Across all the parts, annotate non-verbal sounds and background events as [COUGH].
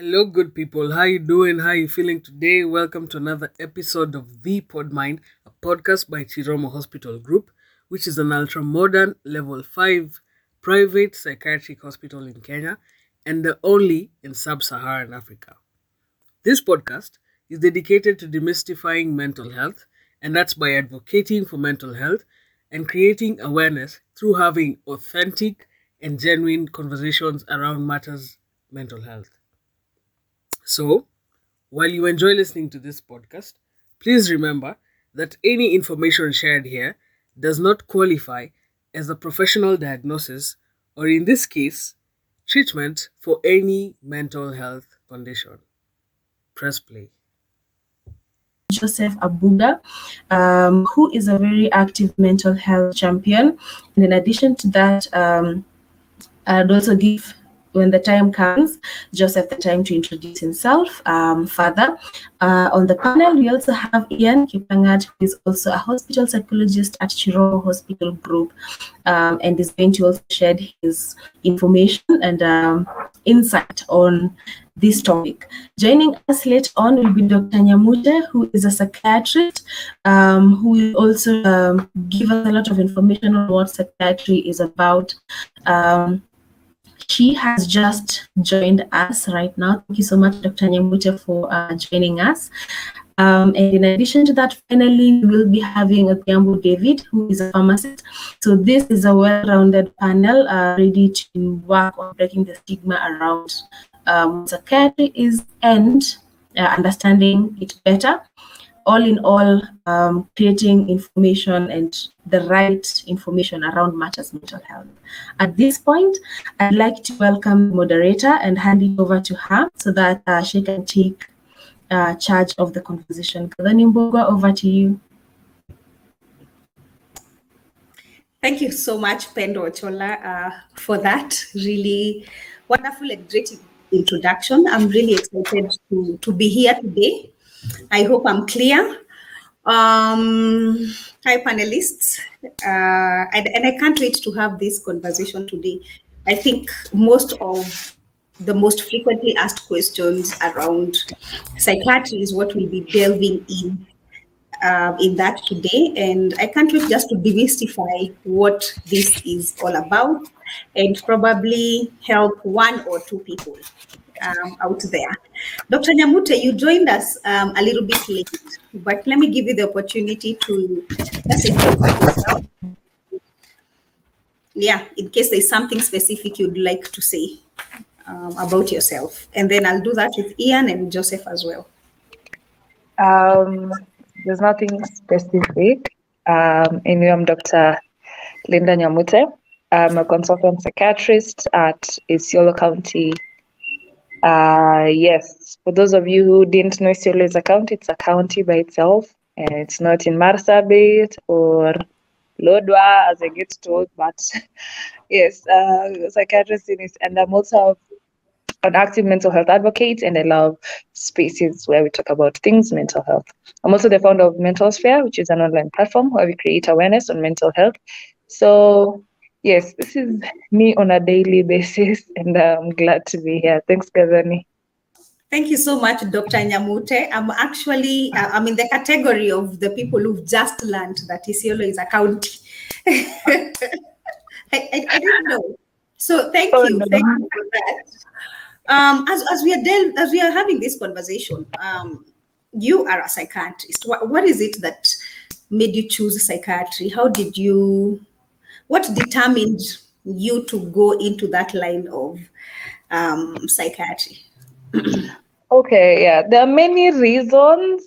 Hello, good people. How you doing? How you feeling today? Welcome to another episode of The Pod Mind, a podcast by Chiromo Hospital Group, which is an ultra-modern level 5 private psychiatric hospital in Kenya and the only in sub-Saharan Africa. This podcast is dedicated to demystifying mental health, and that's by advocating for mental health and creating awareness through having authentic and genuine conversations around matters mental health. So, while you enjoy listening to this podcast, please remember that any information shared here does not qualify as a professional diagnosis or, in this case, treatment for any mental health condition. Press play. Joseph Abuga, um, who is a very active mental health champion. And in addition to that, um, I'd also give when the time comes, Joseph the time to introduce himself um, further. Uh, on the panel, we also have Ian Kipangat, who is also a hospital psychologist at Chiromo Hospital Group, um, and is going to also share his information and um, insight on this topic. Joining us later on will be Dr. Nyamute, who is a psychiatrist, um, who will also um, give us a lot of information on what psychiatry is about. Um, she has just joined us right now. Thank you so much, Dr. Nyamute, for uh, joining us. Um, and in addition to that, finally, we will be having Odhiambo David, who is a pharmacist. So this is a well-rounded panel uh, ready to work on breaking the stigma around um, psychiatry is and uh, understanding it better. All in all, um, creating information and the right information around matters mental health. At this point, I'd like to welcome the moderator and hand it over to her so that uh, she can take uh, charge of the conversation. Kadhani over to you. Thank you so much, Pendo Ochola, uh, for that really wonderful and great introduction. I'm really excited to, to be here today. I hope I'm clear. Um, hi, panelists. Uh, and, and I can't wait to have this conversation today. I think most of the most frequently asked questions around psychiatry is what we'll be delving in um, in that today. And I can't wait just to demystify what this is all about and probably help one or two people um, out there. Dr. Nyamute, you joined us um, a little bit late, but let me give you the opportunity to. Yeah, in case there's something specific you'd like to say um, about yourself. And then I'll do that with Ian and Joseph as well. Um, there's nothing specific. Anyway, I'm Dr. Linda Nyamute. I'm a consultant psychiatrist at Isiolo County. Uh, yes, for those of you who didn't know Isiolo is a county, it's a county by itself. And it's not in Marsabit or Lodwar, as I get told, but [LAUGHS] yes, uh, psychiatrist in it. And I'm also an active mental health advocate, and I love spaces where we talk about things mental health. I'm also the founder of Mental Sphere, which is an online platform where we create awareness on mental health. So, yes, this is me on a daily basis, and I'm glad to be here. Thanks, Gazani. Thank you so much, Dr. Nyamute. I'm actually, uh, I'm in the category of the people who've just learned that Isiolo is a county. [LAUGHS] I, I, I, didn't know. So thank oh, you. No. Thank you for that. Um, as, as we are del- as we are having this conversation, um, you are a psychiatrist. What, what is it that made you choose psychiatry? How did you? What determined you to go into that line of um, psychiatry? okay, yeah, there are many reasons.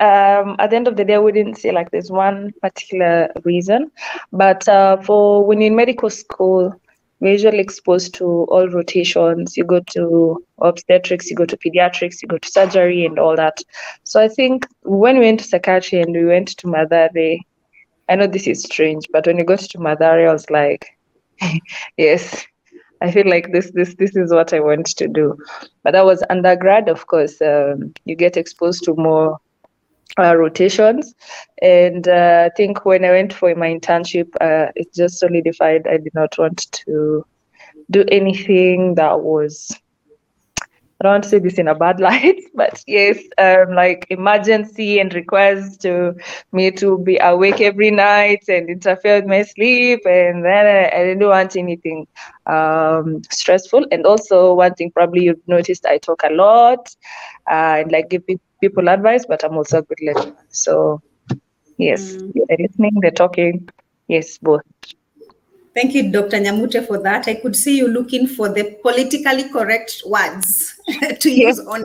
Um, at the end of the day, I wouldn't say like there's one particular reason, but uh, for when you're in medical school, we're usually exposed to all rotations. You go to obstetrics, you go to pediatrics, you go to surgery, and all that. So I think when we went to psychiatry and we went to Mathare, I know this is strange, but when we got to Mathare, I was like, [LAUGHS] yes, I feel like this, this, this is what I want to do. But that was undergrad, of course. Um, you get exposed to more uh, rotations. And uh, I think when I went for my internship, uh, it just solidified I did not want to do anything that was I don't want to say this in a bad [LAUGHS] light, but yes, um, like emergency and requires to me to be awake every night and interfere with my sleep, and then I, I didn't want anything um, stressful. And also, one thing probably you've noticed, I talk a lot uh, and like give people advice, but I'm also a good listener. So yes, Mm. they're listening, they're talking. Yes, both. Thank you, Dr. Nyamute, for that. I could see you looking for the politically correct words [LAUGHS] to use on,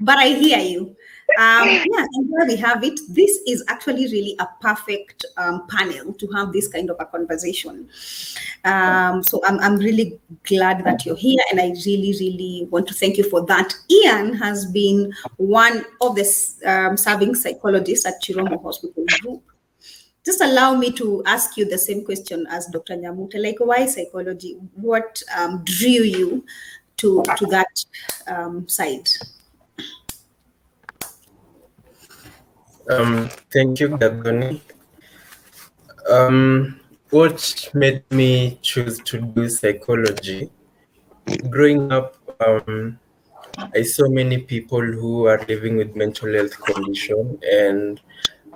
but I hear you. Um, yeah, and there we have it. This is actually really a perfect um, panel to have this kind of a conversation. Um, so I'm, I'm really glad that you're here, and I really, really want to thank you for that. Ian has been one of the um, serving psychologists at Chiromo Hospital Group just allow me to ask you the same question as Dr. Nyamute. Like, why psychology? What um, drew you to to that um, side? Um, thank you, Gaboni. Um, what made me choose to do psychology? Growing up, um, I saw many people who are living with mental health condition and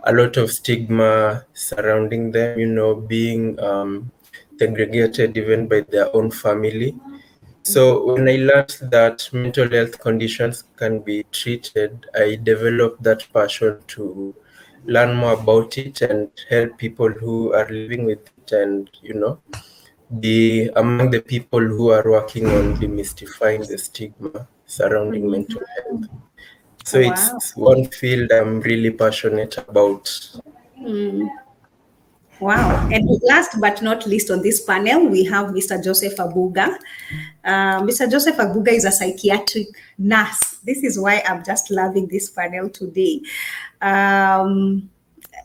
a lot of stigma surrounding them, you know, being um, segregated even by their own family. So when I learned that mental health conditions can be treated, I developed that passion to learn more about it and help people who are living with it and, you know, be among the people who are working on demystifying the stigma surrounding mental health. So Wow. it's one field I'm really passionate about. Mm. Wow. And last but not least on this panel, we have Mr. Joseph Abuga. Uh, Mr. Joseph Abuga is a psychiatric nurse. This is why I'm just loving this panel today. Um,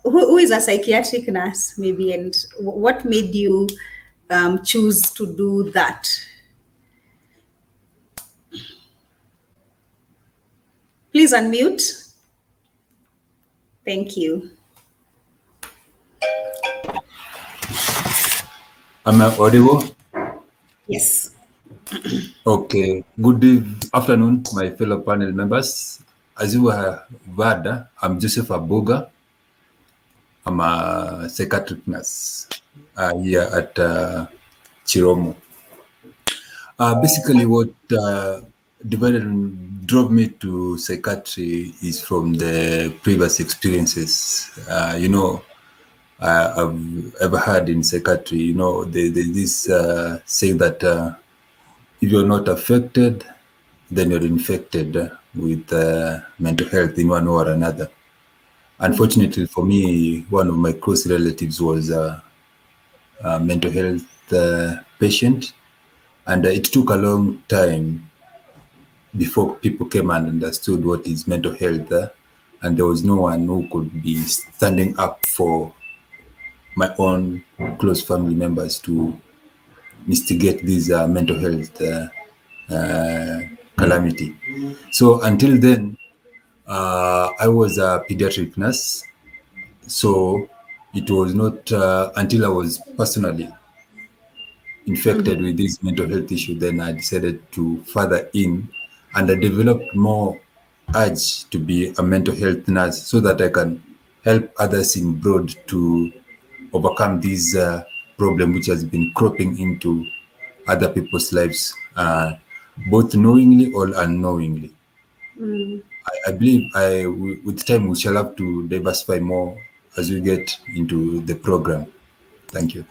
who, who is a psychiatric nurse, maybe, and wh- what made you um, choose to do that? Please unmute. Thank you. Am I audible? Yes. Okay. Good afternoon, my fellow panel members. As you have heard, I'm Joseph Abuga. I'm a psychiatric nurse uh, here at uh, Chiromo. Uh, basically, what uh, divided and drove me to psychiatry is from the previous experiences. Uh, you know, uh, I've ever had in psychiatry, you know, there, there's this uh, saying that uh, if you're not affected, then you're infected with uh, mental health in one way or another. Unfortunately for me, one of my close relatives was a, a mental health uh, patient, and it took a long time before people came and understood what is mental health, uh, and there was no one who could be standing up for my own close family members to instigate this uh, mental health uh, uh, calamity. So until then, uh, I was a pediatric nurse. So it was not uh, until I was personally infected with this mental health issue, then I decided to further in and I developed more urge to be a mental health nurse so that I can help others in broad to overcome this uh, problem which has been cropping into other people's lives, uh, both knowingly or unknowingly. Mm. I, I believe I, w- with time we shall have to diversify more as we get into the program. Thank you.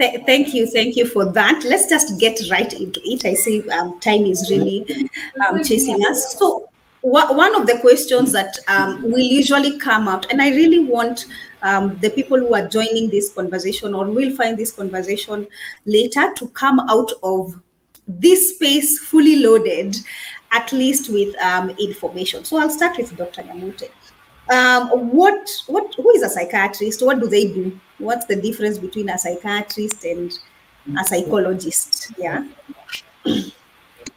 Th- thank you, thank you for that. Let's just get right into it. I see um, time is really um, chasing us. So, wha- one of the questions that um, will usually come out, and I really want um, the people who are joining this conversation or will find this conversation later to come out of this space fully loaded, at least with um, information. So, I'll start with Dr. Nyamute. Um, what what who is a psychiatrist? What do they do? What's the difference between a psychiatrist and a psychologist? Yeah.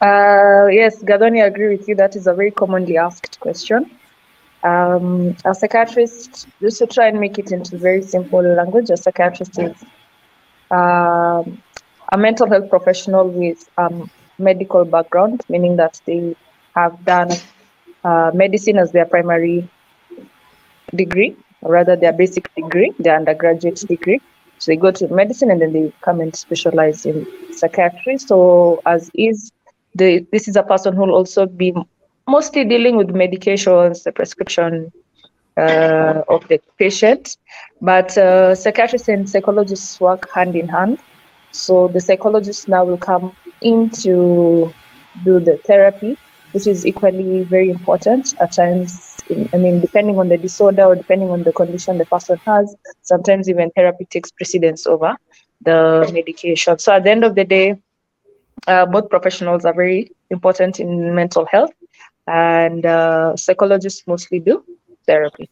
Uh, yes, Gadoni, I agree with you. That is a very commonly asked question. Um, a psychiatrist, just to try and make it into very simple language, a psychiatrist is um, a mental health professional with um, medical background, meaning that they have done uh, medicine as their primary degree, or rather their basic degree, their undergraduate degree. So they go to medicine and then they come and specialize in psychiatry. So as is, the this is a person who will also be mostly dealing with medications, the prescription uh, of the patient. But uh, psychiatrists and psychologists work hand in hand. So the psychologists now will come in to do the therapy, which is equally very important at times. I mean, depending on the disorder or depending on the condition the person has, sometimes even therapy takes precedence over the medication. So at the end of the day, uh, both professionals are very important in mental health, and uh, psychologists mostly do therapy.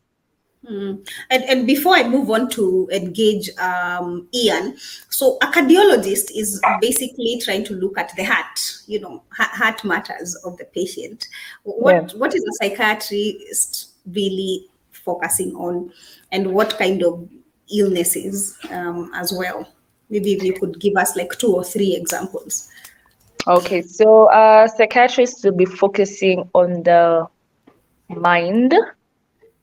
Mm. And, and before I move on to engage um, Ian, so a cardiologist is basically trying to look at the heart, you know, heart matters of the patient. What what is a psychiatrist really focusing on, and what kind of illnesses um, as well? Maybe if you could give us like two or three examples. Okay, so uh, psychiatrists will be focusing on the mind.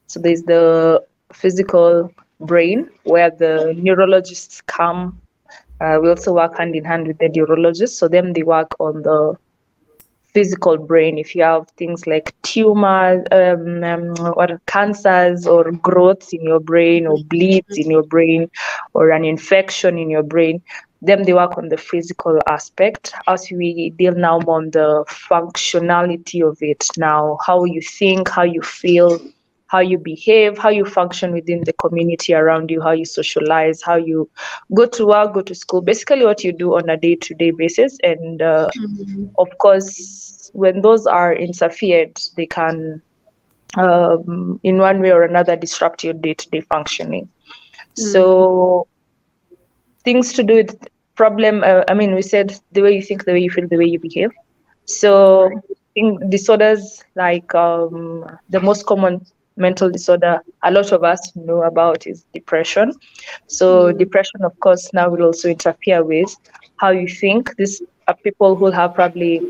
So there's the physical brain where the neurologists come. Uh, we also work hand in hand with the neurologists. So them they work on the physical brain. If you have things like tumors, um, um, or cancers, or growths in your brain, or bleeds in your brain, or an infection in your brain, them they work on the physical aspect as we deal now on the functionality of it now how you think how you feel how you behave how you function within the community around you how you socialize how you go to work go to school basically what you do on a day-to-day basis. And uh, of course when those are interfered they can um, in one way or another disrupt your day-to-day functioning. So things to do with problem uh, i mean we said the way you think the way you feel the way you behave. So think disorders like um, the most common mental disorder a lot of us know about is depression. So depression of course now will also interfere with how you think. These are people who have probably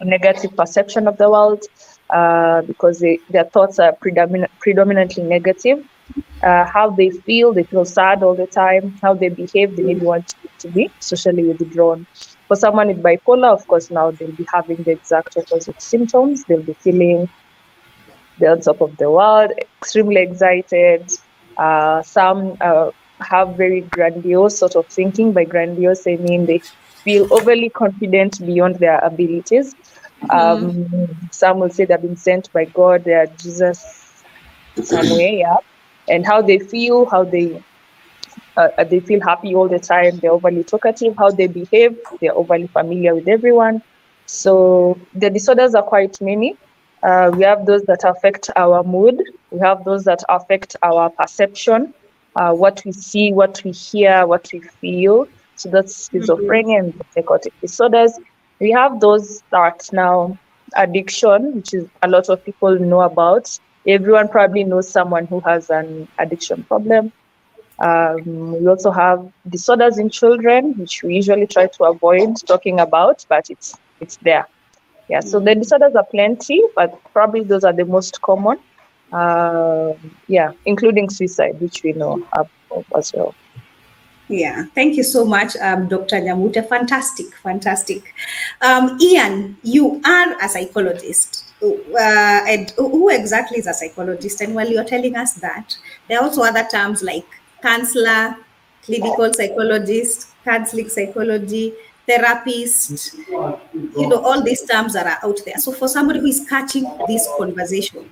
a negative perception of the world uh, because they, their thoughts are predominant, predominantly negative. Uh, how they feel, they feel sad all the time, how they behave, they maybe want to be socially withdrawn. For someone with bipolar, of course, now they'll be having the exact opposite symptoms. They'll be feeling on top of the world, extremely excited. Uh, some uh, have very grandiose sort of thinking. By grandiose, I mean they feel overly confident beyond their abilities. Um, some will say they've been sent by God, they are Jesus somewhere, yeah and how they feel, how they uh, uh, they feel happy all the time. They're overly talkative. How they behave, they're overly familiar with everyone. So the disorders are quite many. Uh, we have those that affect our mood. We have those that affect our perception, uh, what we see, what we hear, what we feel. So that's schizophrenia and psychotic disorders. We have those that now addiction, which is a lot of people know about everyone probably knows someone who has an addiction problem. Um, we also have disorders in children, which we usually try to avoid talking about, but it's it's there. Yeah, so the disorders are plenty, but probably those are the most common. Uh, yeah, including suicide, which we know of as well. Yeah, thank you so much, um, Dr. Nyamute. Fantastic, fantastic. Um, Ian, you are a psychologist. Uh, and who exactly is a psychologist? And while you're telling us that, there are also other terms like counselor, clinical psychologist, counseling psychology, therapist. You know, all these terms that are out there. So for somebody who is catching this conversation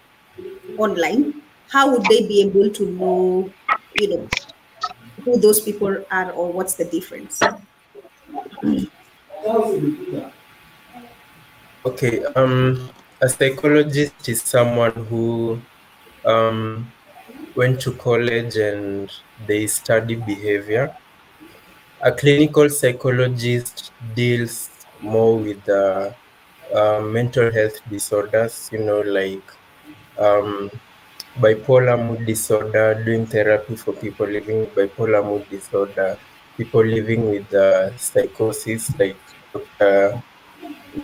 online, how would they be able to know, you know, who those people are or what's the difference? Okay. Um, a psychologist is someone who um, went to college and they study behavior. A clinical psychologist deals more with uh, uh, mental health disorders, you know, like um, bipolar mood disorder, doing therapy for people living with bipolar mood disorder, people living with uh, psychosis, like.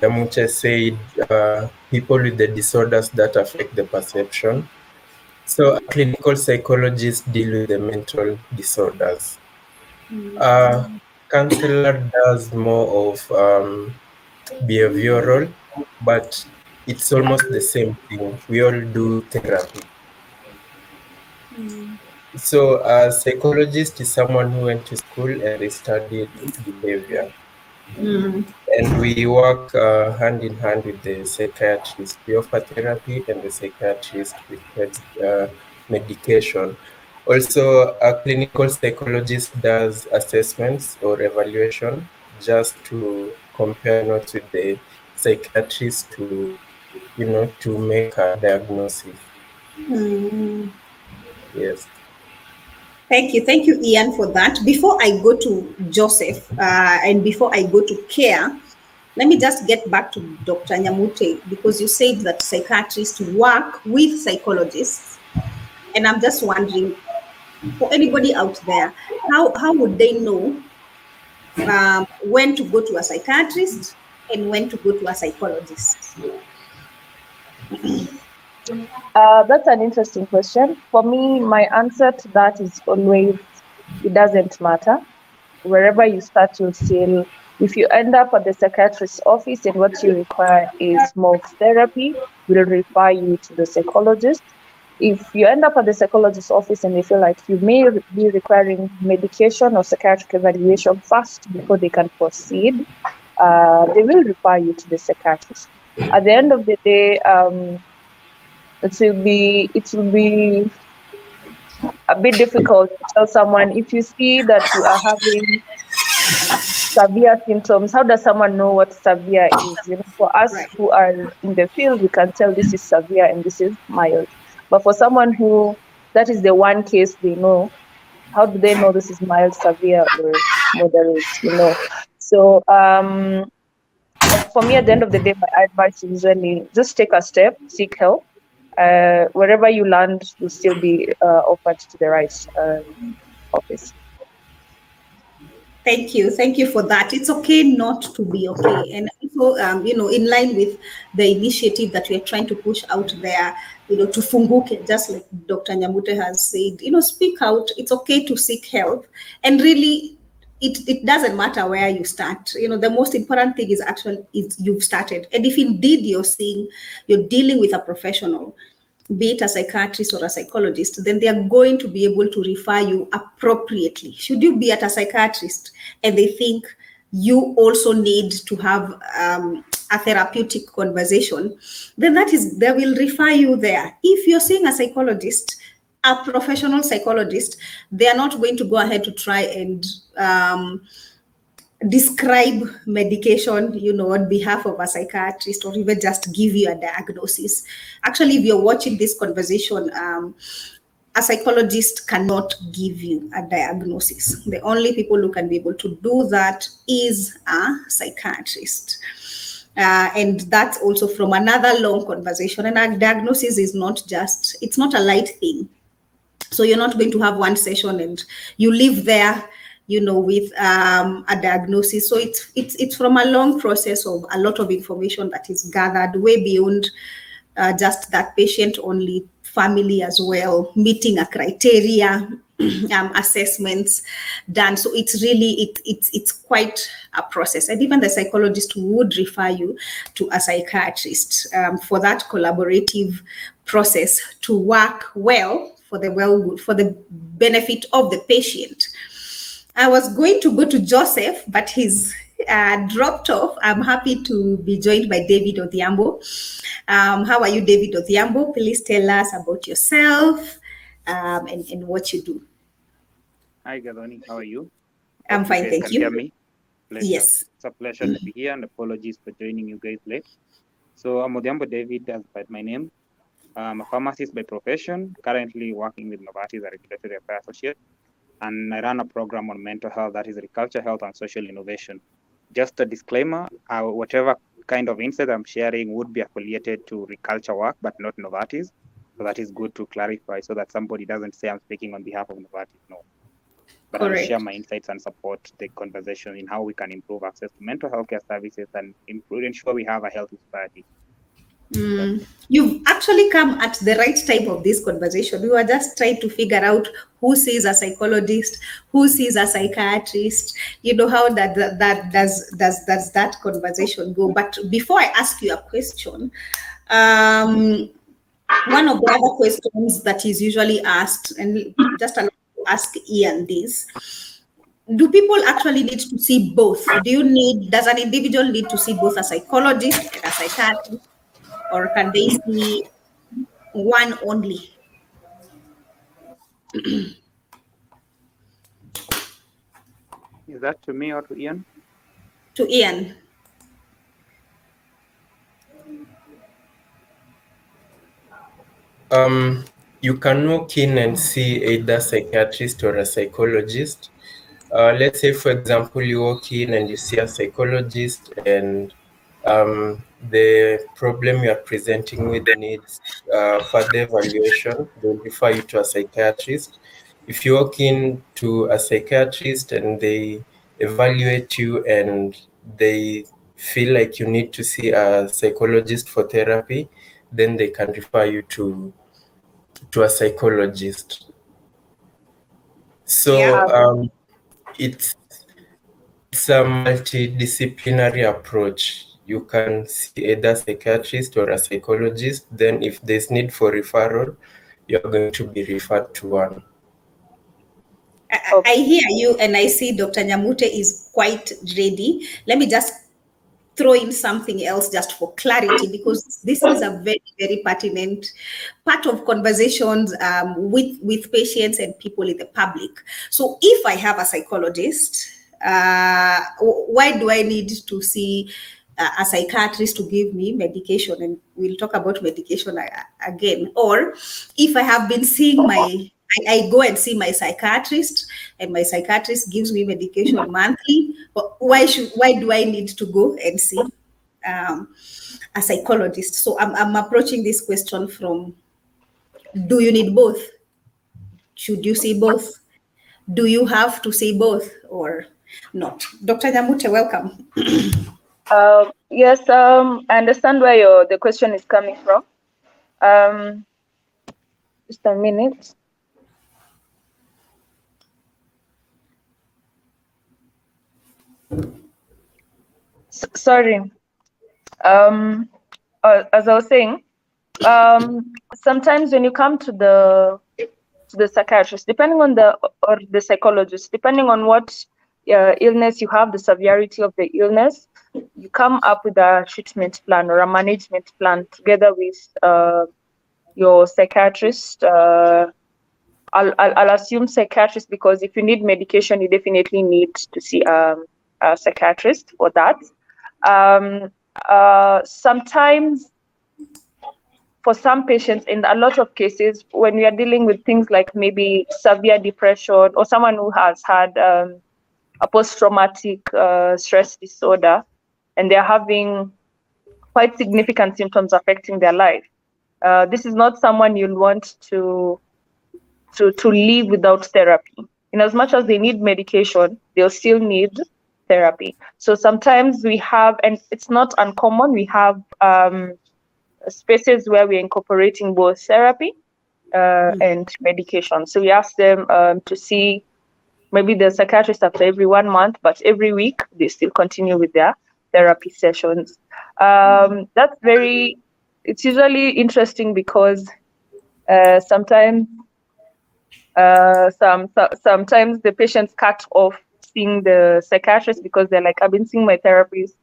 Nyamute said, uh, people with the disorders that affect the perception. So, a clinical psychologists deal with the mental disorders. Uh, counselor does more of um, behavioral, but it's almost the same thing. We all do therapy. So, a psychologist is someone who went to school and they studied behavior. Mm. And we work uh, hand in hand with the psychiatrist. We offer therapy, and the psychiatrist with uh, medication. Also, a clinical psychologist does assessments or evaluation just to compare notes with the psychiatrist to, you know, to make a diagnosis. Mm. Yes. Thank you. Thank you, Ian, for that. Before I go to Joseph uh, and before I go to care, let me just get back to Dr. Nyamute because you said that psychiatrists work with psychologists. And I'm just wondering, for anybody out there, how, how would they know um, when to go to a psychiatrist and when to go to a psychologist? Uh, that's an interesting question. For me, my answer to that is always it doesn't matter. Wherever you start, you'll still, if you end up at the psychiatrist's office and what you require is more therapy, we'll refer you to the psychologist. If you end up at the psychologist's office and they feel like you may be requiring medication or psychiatric evaluation first before they can proceed, uh, they will refer you to the psychiatrist. At the end of the day, um, it will be it will be a bit difficult to tell someone if you see that you are having severe symptoms how does someone know what severe is you know for us Right. who are in the field we can tell this is severe and this is mild but for someone who that is the one case they know how do they know this is mild severe or moderate you know so um for me at the end of the day my advice is usually just take a step seek help uh, wherever you land you'll still be uh, offered to the right um, office. Thank you. Thank you for that. It's okay not to be okay. And also, um, you know, in line with the initiative that we are trying to push out there, you know, to funguke, just like Dr. Nyamute has said, you know, speak out. It's okay to seek help. And really, it, it doesn't matter where you start. You know, the most important thing is actually is you've started. And if indeed you're seeing, you're dealing with a professional, be it a psychiatrist or a psychologist, then they are going to be able to refer you appropriately. Should you be at a psychiatrist and they think you also need to have um, a therapeutic conversation, then that is they will refer you there. If you're seeing a psychologist, a professional psychologist, they are not going to go ahead to try and um, describe medication, you know, on behalf of a psychiatrist or even just give you a diagnosis. Actually, if you're watching this conversation, um, a psychologist cannot give you a diagnosis. The only people who can be able to do that is a psychiatrist. Uh, and that's also from another long conversation. And a diagnosis is not just, it's not a light thing. So you're not going to have one session and you live there you know with um, a diagnosis so it's it's it's from a long process of a lot of information that is gathered way beyond uh, just that patient only family as well meeting a criteria [CLEARS THROAT] um, assessments done. So it's really it, it's it's quite a process. And even the psychologist would refer you to a psychiatrist um, for that collaborative process to work well for the well for the benefit of the patient. I was going to go to Joseph, but he's uh, dropped off. I'm happy to be joined by David Odhiambo. Um, how are you, David Odhiambo? Please tell us about yourself um, and, and what you do. Hi, Gadoni. How are you? I'm fine, guys thank can you. Hear me? Yes. It's a pleasure to be here, and apologies for joining you guys late. So I'm Odhiambo David, as by my name. I'm a pharmacist by profession, currently working with Novartis a regulatory affairs associate, and I run a program on mental health that is agriculture health and social innovation. Just a disclaimer: uh, whatever kind of insight I'm sharing would be affiliated to Reculture work, but not Novartis. So that is good to clarify, so that somebody doesn't say I'm speaking on behalf of Novartis. No. but I'll share my insights and support the conversation in how we can improve access to mental health care services and improve, ensure we have a healthy society. Mm, you've actually come at the right time of this conversation. We were just trying to figure out who sees a psychologist, who sees a psychiatrist. You know how that that, that does does does that conversation go? But before I ask you a question, um, one of the other questions that is usually asked, and just to ask Ian this. Do people actually need to see both? Do you need, does an individual need to see both a psychologist and a psychiatrist? Or can they see one only? Is that to me or to Ian? To Ian. Um, you can walk in and see either a psychiatrist or a psychologist. Uh, let's say, for example, you walk in and you see a psychologist, and um, the problem you are presenting with the needs uh, further evaluation. They'll refer you to a psychiatrist. If you walk in to a psychiatrist and they evaluate you and they feel like you need to see a psychologist for therapy, then they can refer you to to a psychologist. So Yeah. um, it's it's a multidisciplinary approach. You can see either psychiatrist or a psychologist. Then, if there's need for referral, you're going to be referred to one. I, I- hear you and I see Dr. Nyamute is quite ready. Let me just throw in something else just for clarity because this is a very, very pertinent part of conversations um, with, with patients and people in the public. So if I have a psychologist, uh, why do I need to see a psychiatrist to give me medication? And we'll talk about medication again. Or if I have been seeing my I, go and see my psychiatrist, and my psychiatrist gives me medication monthly. Why should why do I need to go and see um, a psychologist? So I'm, I'm approaching this question from: Do you need both? Should you see both? Do you have to see both or not? Dr. Nyamute, welcome. [CLEARS THROAT] Um, yes, um, I understand where your the question is coming from. Um, just a minute. S- sorry. Um, uh, as I was saying, um, sometimes when you come to the to the psychiatrist, depending on the or the psychologist, depending on what uh, illness you have, the severity of the illness, you come up with a treatment plan or a management plan together with uh, your psychiatrist. Uh, I'll, I'll, I'll assume psychiatrist because if you need medication, you definitely need to see um, a psychiatrist for that. Um, uh, sometimes, for some patients, in a lot of cases, when we are dealing with things like maybe severe depression or someone who has had um, a post-traumatic uh, stress disorder, and they're having quite significant symptoms affecting their life. Uh, this is not someone you'll want to to to live without therapy. In as much as they need medication, they'll still need therapy. So sometimes we have, and it's not uncommon, we have um, spaces where we're incorporating both therapy uh, and medication. So we ask them um, to see maybe the psychiatrist after every one month, but every week they still continue with their therapy sessions. Um, that's very, it's usually interesting because uh, sometimes, uh, some, so, sometimes the patients cut off seeing the psychiatrist because they're like, I've been seeing my therapist,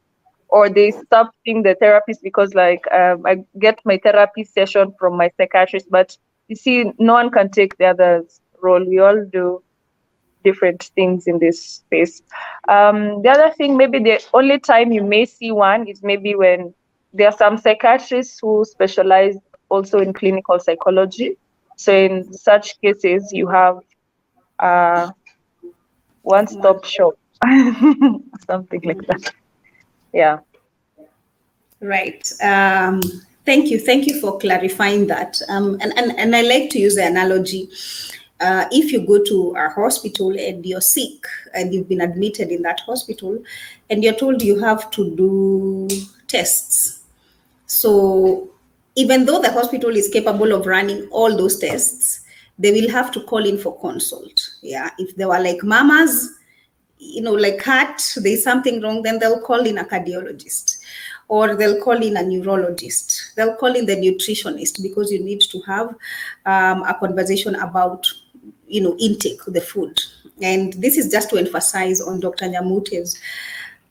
or they stop seeing the therapist because like um, I get my therapy session from my psychiatrist, but you see, no one can take the other's role. We all do different things in this space. Um, the other thing, maybe the only time you may see one is maybe when there are some psychiatrists who specialize also in clinical psychology. So in such cases, you have uh, one-stop shop, [LAUGHS] something like that. Yeah. Right. Um, thank you. Thank you for clarifying that. Um, and, and, and I like to use the analogy. Uh, if you go to a hospital and you're sick and you've been admitted in that hospital and you're told you have to do tests. So even though the hospital is capable of running all those tests, they will have to call in for consult. Yeah, if they were like mamas, you know, like heart, there's something wrong, then they'll call in a cardiologist or they'll call in a neurologist. They'll call in the nutritionist because you need to have um, a conversation about, you know, intake, the food. And this is just to emphasize on Dr. Nyamute's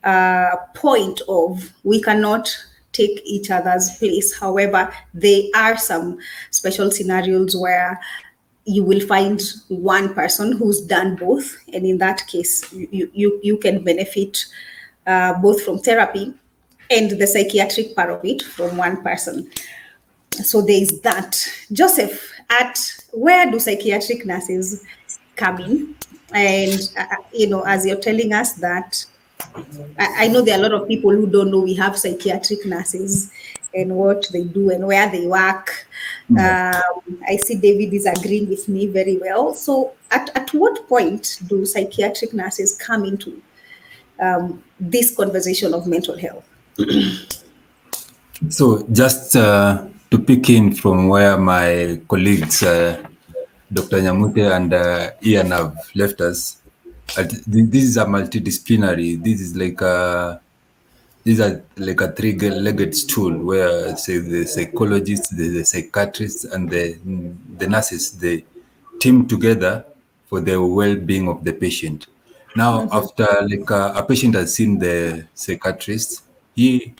uh, point of we cannot take each other's place. However, there are some special scenarios where you will find one person who's done both, and in that case, you you, you can benefit uh, both from therapy and the psychiatric part of it from one person. So there is that. Joseph, at where do psychiatric nurses come in? And uh, you know, as you're telling us that I, I know there are a lot of people who don't know we have psychiatric nurses and what they do and where they work. Um, I see David is agreeing with me very well. So, at, at what point do psychiatric nurses come into um, this conversation of mental health? So just uh, to pick in from where my colleagues, uh, Dr. Nyamute and uh, Ian have left us, uh, this is a multidisciplinary. This is like a these are like a three-legged stool where say the psychologists, the, the psychiatrists, and the the nurses they team together for the well-being of the patient. Now, after like uh, a patient has seen the psychiatrist, he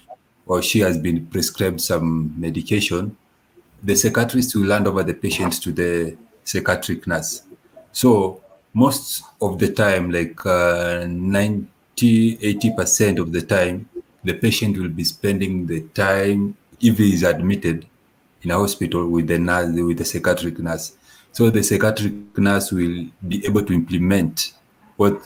or she has been prescribed some medication, the psychiatrist will hand over the patient to the psychiatric nurse. So most of the time, like uh, 90, 80% of the time, the patient will be spending the time, if he is admitted in a hospital with the nurse, with the psychiatric nurse. So the psychiatric nurse will be able to implement what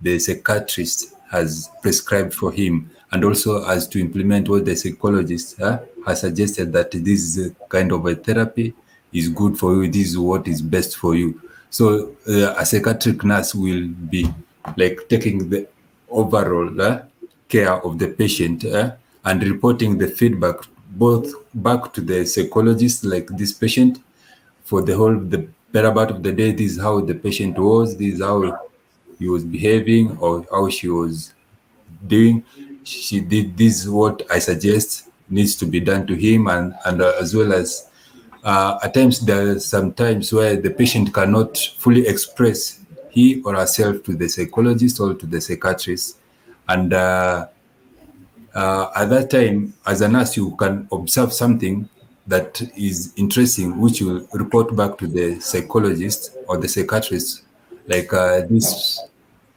the psychiatrist has prescribed for him and also as to implement what the psychologist uh, has suggested that this kind of a therapy is good for you this is what is best for you. So uh, a psychiatric nurse will be like taking the overall uh, care of the patient uh, and reporting the feedback both back to the psychologist like this patient for the whole the better part of the day this is how the patient was this is how he was behaving or how she was doing she did this what i suggest needs to be done to him and and uh, as well as uh, at times there are some times where the patient cannot fully express he or herself to the psychologist or to the psychiatrist. And uh, uh, at that time as a nurse you can observe something that is interesting which you report back to the psychologist or the psychiatrist like uh, this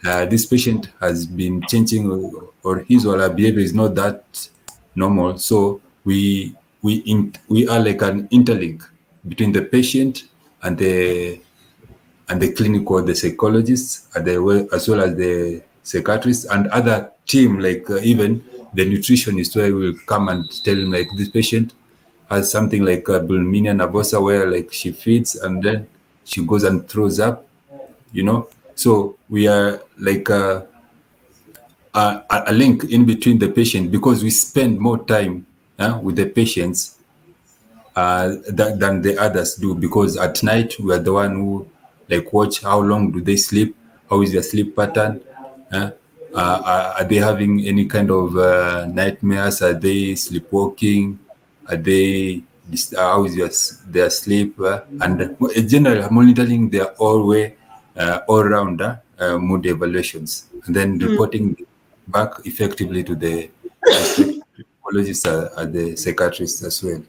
uh, this patient has been changing or, or his or her behavior is not that normal. So we we in, we are like an interlink between the patient and the and the clinic or the psychologists and the, as well as the psychiatrists and other team like uh, even the nutritionist where we come and tell him like this patient has something like uh, bulimia nervosa where like she feeds and then she goes and throws up you know so we are like a, a a link in between the patient because we spend more time uh, with the patients uh, than, than the others do because at night we are the one who like watch how long do they sleep how is their sleep pattern uh, uh, are, they having any kind of uh, nightmares are they sleepwalking are they how is their, their sleep uh, and in general monitoring their all way uh, all round uh, uh, mood evaluations and then reporting back effectively to the psychologists uh, and the psychiatrists as well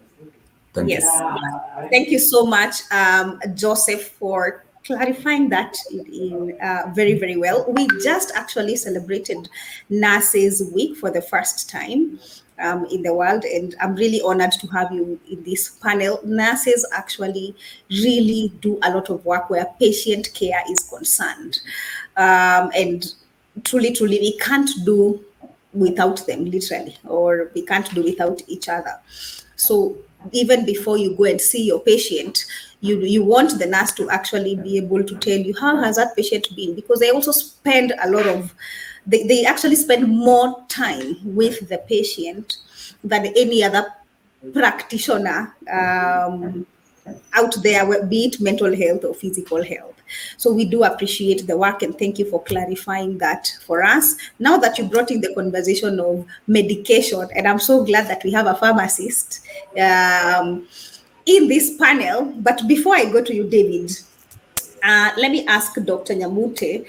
thank Yes. you Thank you so much, um, Joseph, for clarifying that in, in, uh, very, very well. We just actually celebrated Nurses Week for the first time um, in the world, and I'm really honored to have you in this panel. Nurses actually really do a lot of work where patient care is concerned, um, and truly, truly, we can't do without them, literally, or we can't do without each other. So even before you go and see your patient, you you want the nurse to actually be able to tell you how has that patient been because they also spend a lot of they, they actually spend more time with the patient than any other practitioner um, out there, be it mental health or physical health. So we do appreciate the work and thank you for clarifying that for us. Now that you brought in the conversation of medication, and I'm so glad that we have a pharmacist um, in this panel. But before I go to you, David, uh, let me ask Dr. Nyamute.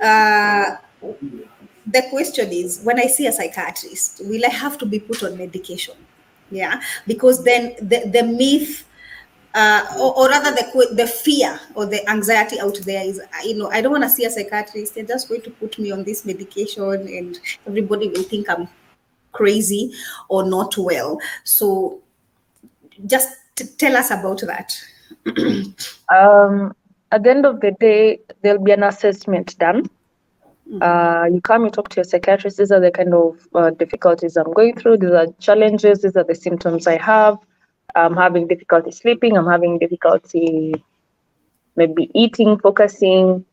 Uh, the question is when I see a psychiatrist, will I have to be put on medication? Yeah, because then the, the myth uh, or, or, rather the the fear or the anxiety out there is you know I don't want to see a psychiatrist. They're just going to put me on this medication, and everybody will think I'm crazy or not well. So, just t- tell us about that. um, at the end of the day, there'll be an assessment done. Uh, you come, you talk to your psychiatrist. These are the kind of uh, difficulties I'm going through. These are challenges. These are the symptoms I have. I'm having difficulty sleeping, I'm having difficulty maybe eating, focusing,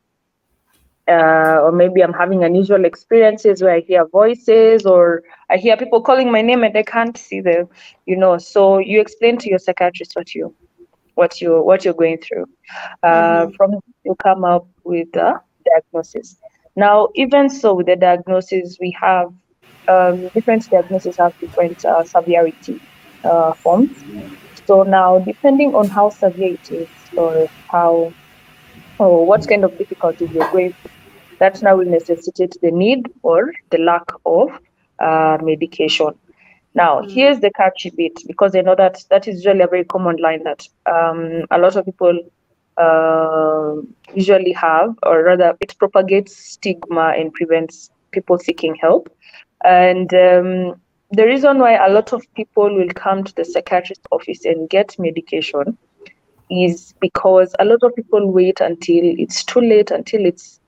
uh, or maybe I'm having unusual experiences where I hear voices or I hear people calling my name and I can't see them, you know. So you explain to your psychiatrist what you what you what you're going through. Uh, mm-hmm. From you come up with a diagnosis. Now, even so, with the diagnosis, we have um, different diagnoses have different uh, severity uh, forms. So now, depending on how severe it is or how or what kind of difficulties you're going through, that now will necessitate the need or the lack of uh, medication. Now, mm. here's the catchy bit because I know that that is usually a very common line that um, a lot of people uh, usually have, or rather, it propagates stigma and prevents people seeking help. And um, the reason why a lot of people will come to the psychiatrist office and get medication is because a lot of people wait until it's too late, until it's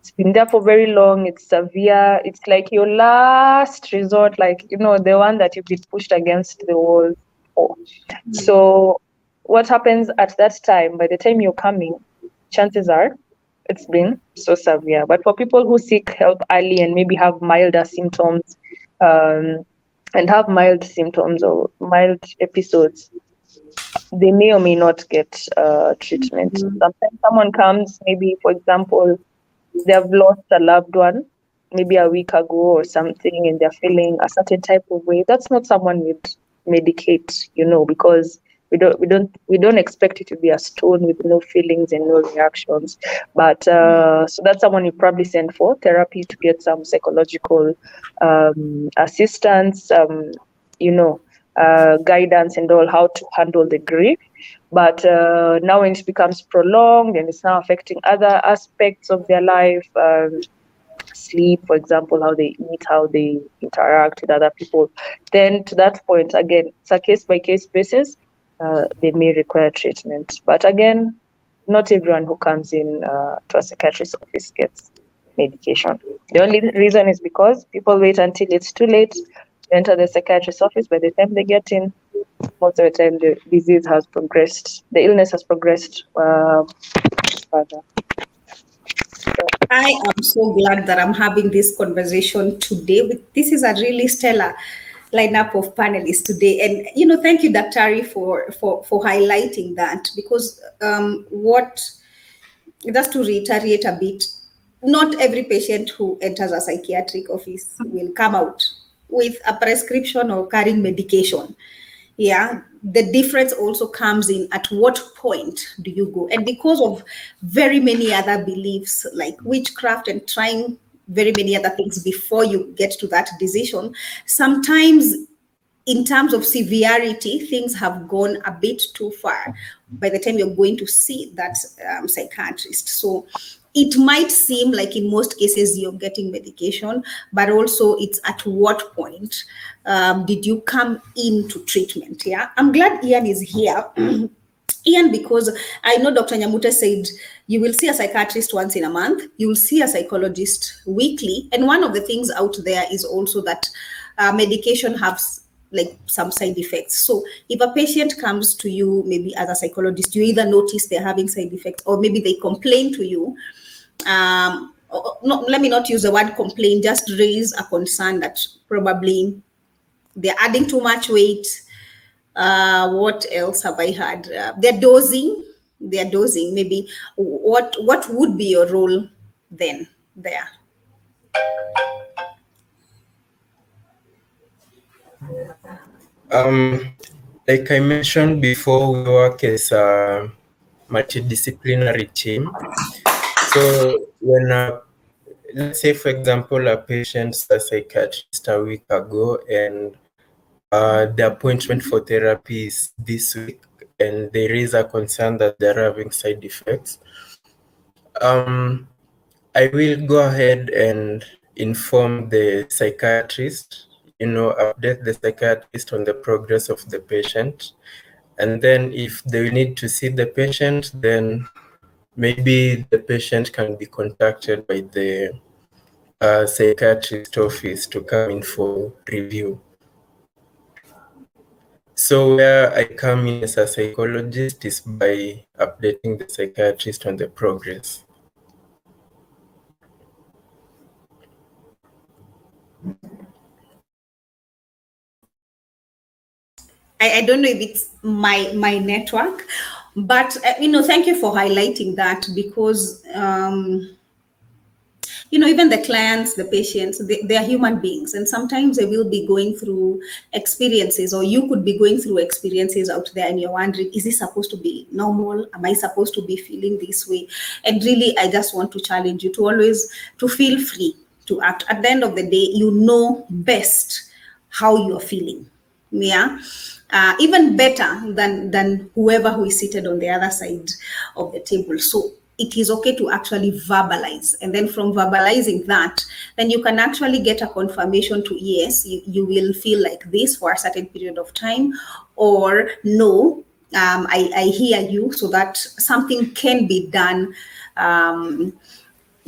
it's been there for very long, it's severe, it's like your last resort, like you know, the one that you've been pushed against the wall for. Mm-hmm. So what happens at that time, by the time you're coming, chances are it's been so severe. But for people who seek help early and maybe have milder symptoms, um, and have mild symptoms or mild episodes, they may or may not get uh, treatment. Mm-hmm. Sometimes someone comes, maybe, for example, they have lost a loved one, maybe a week ago or something, and they're feeling a certain type of way. That's not someone with medicate, you know, because we don't we don't we don't expect it to be a stone with no feelings and no reactions. But uh, so that's someone you probably send for therapy to get some psychological um, assistance um, you know uh, guidance and all how to handle the grief. But uh, now when it becomes prolonged and it's now affecting other aspects of their life um, sleep for example how they eat how they interact with other people then to that point again it's a case by case basis uh, they may require treatment. But again, not everyone who comes in uh, to a psychiatrist's office gets medication. The only reason is because people wait until it's too late to enter the psychiatrist's office. By the time they get in, most of the time the disease has progressed, the illness has progressed uh, further. I am so glad that I'm having this conversation today. This is a really stellar lineup of panelists today. And you know, thank you, Daktari, for for for highlighting that because um, what just to reiterate a bit, not every patient who enters a psychiatric office will come out with a prescription or carrying medication. Yeah, the difference also comes in at what point do you go, and because of very many other beliefs like witchcraft and trying very many other things before you get to that decision. Sometimes, in terms of severity, things have gone a bit too far by the time you're going to see that um, psychiatrist. So, it might seem like in most cases you're getting medication, but also it's at what point um, did you come into treatment? Yeah, I'm glad Ian is here. [CLEARS THROAT] Ian, because I know Dr. Nyamute said you will see a psychiatrist once in a month, you will see a psychologist weekly. And one of the things out there is also that uh, medication has like some side effects. So if a patient comes to you, maybe as a psychologist, you either notice they're having side effects or maybe they complain to you. Um, let me not use the word complain, just raise a concern that probably they're adding too much weight. Uh, what else have I had? Uh, they're dosing. They're dosing. Maybe what what would be your role then there? Um, like I mentioned before, we work as a multidisciplinary team. So when a, let's say, for example, a patient's a psychiatrist a week ago and uh, the appointment for therapy is this week and there is a concern that they're having side effects, um, I will go ahead and inform the psychiatrist you know, update the psychiatrist on the progress of the patient. And then if they need to see the patient, then maybe the patient can be contacted by the uh, psychiatrist office to come in for review. So where I come in as a psychologist is by updating the psychiatrist on the progress. I, I don't know if it's my my network, but uh, you know, thank you for highlighting that because um, you know even the clients, the patients, they, they are human beings, and sometimes they will be going through experiences, or you could be going through experiences out there, and you're wondering, is this supposed to be normal? Am I supposed to be feeling this way? And really, I just want to challenge you to always to feel free to act. At the end of the day, you know best how you're feeling. Yeah uh, even better than than whoever who is seated on the other side of the table so it is okay to actually verbalize. And then from verbalizing that then you can actually get a confirmation to yes you, you will feel like this for a certain period of time or no um, I, I hear you so that something can be done um,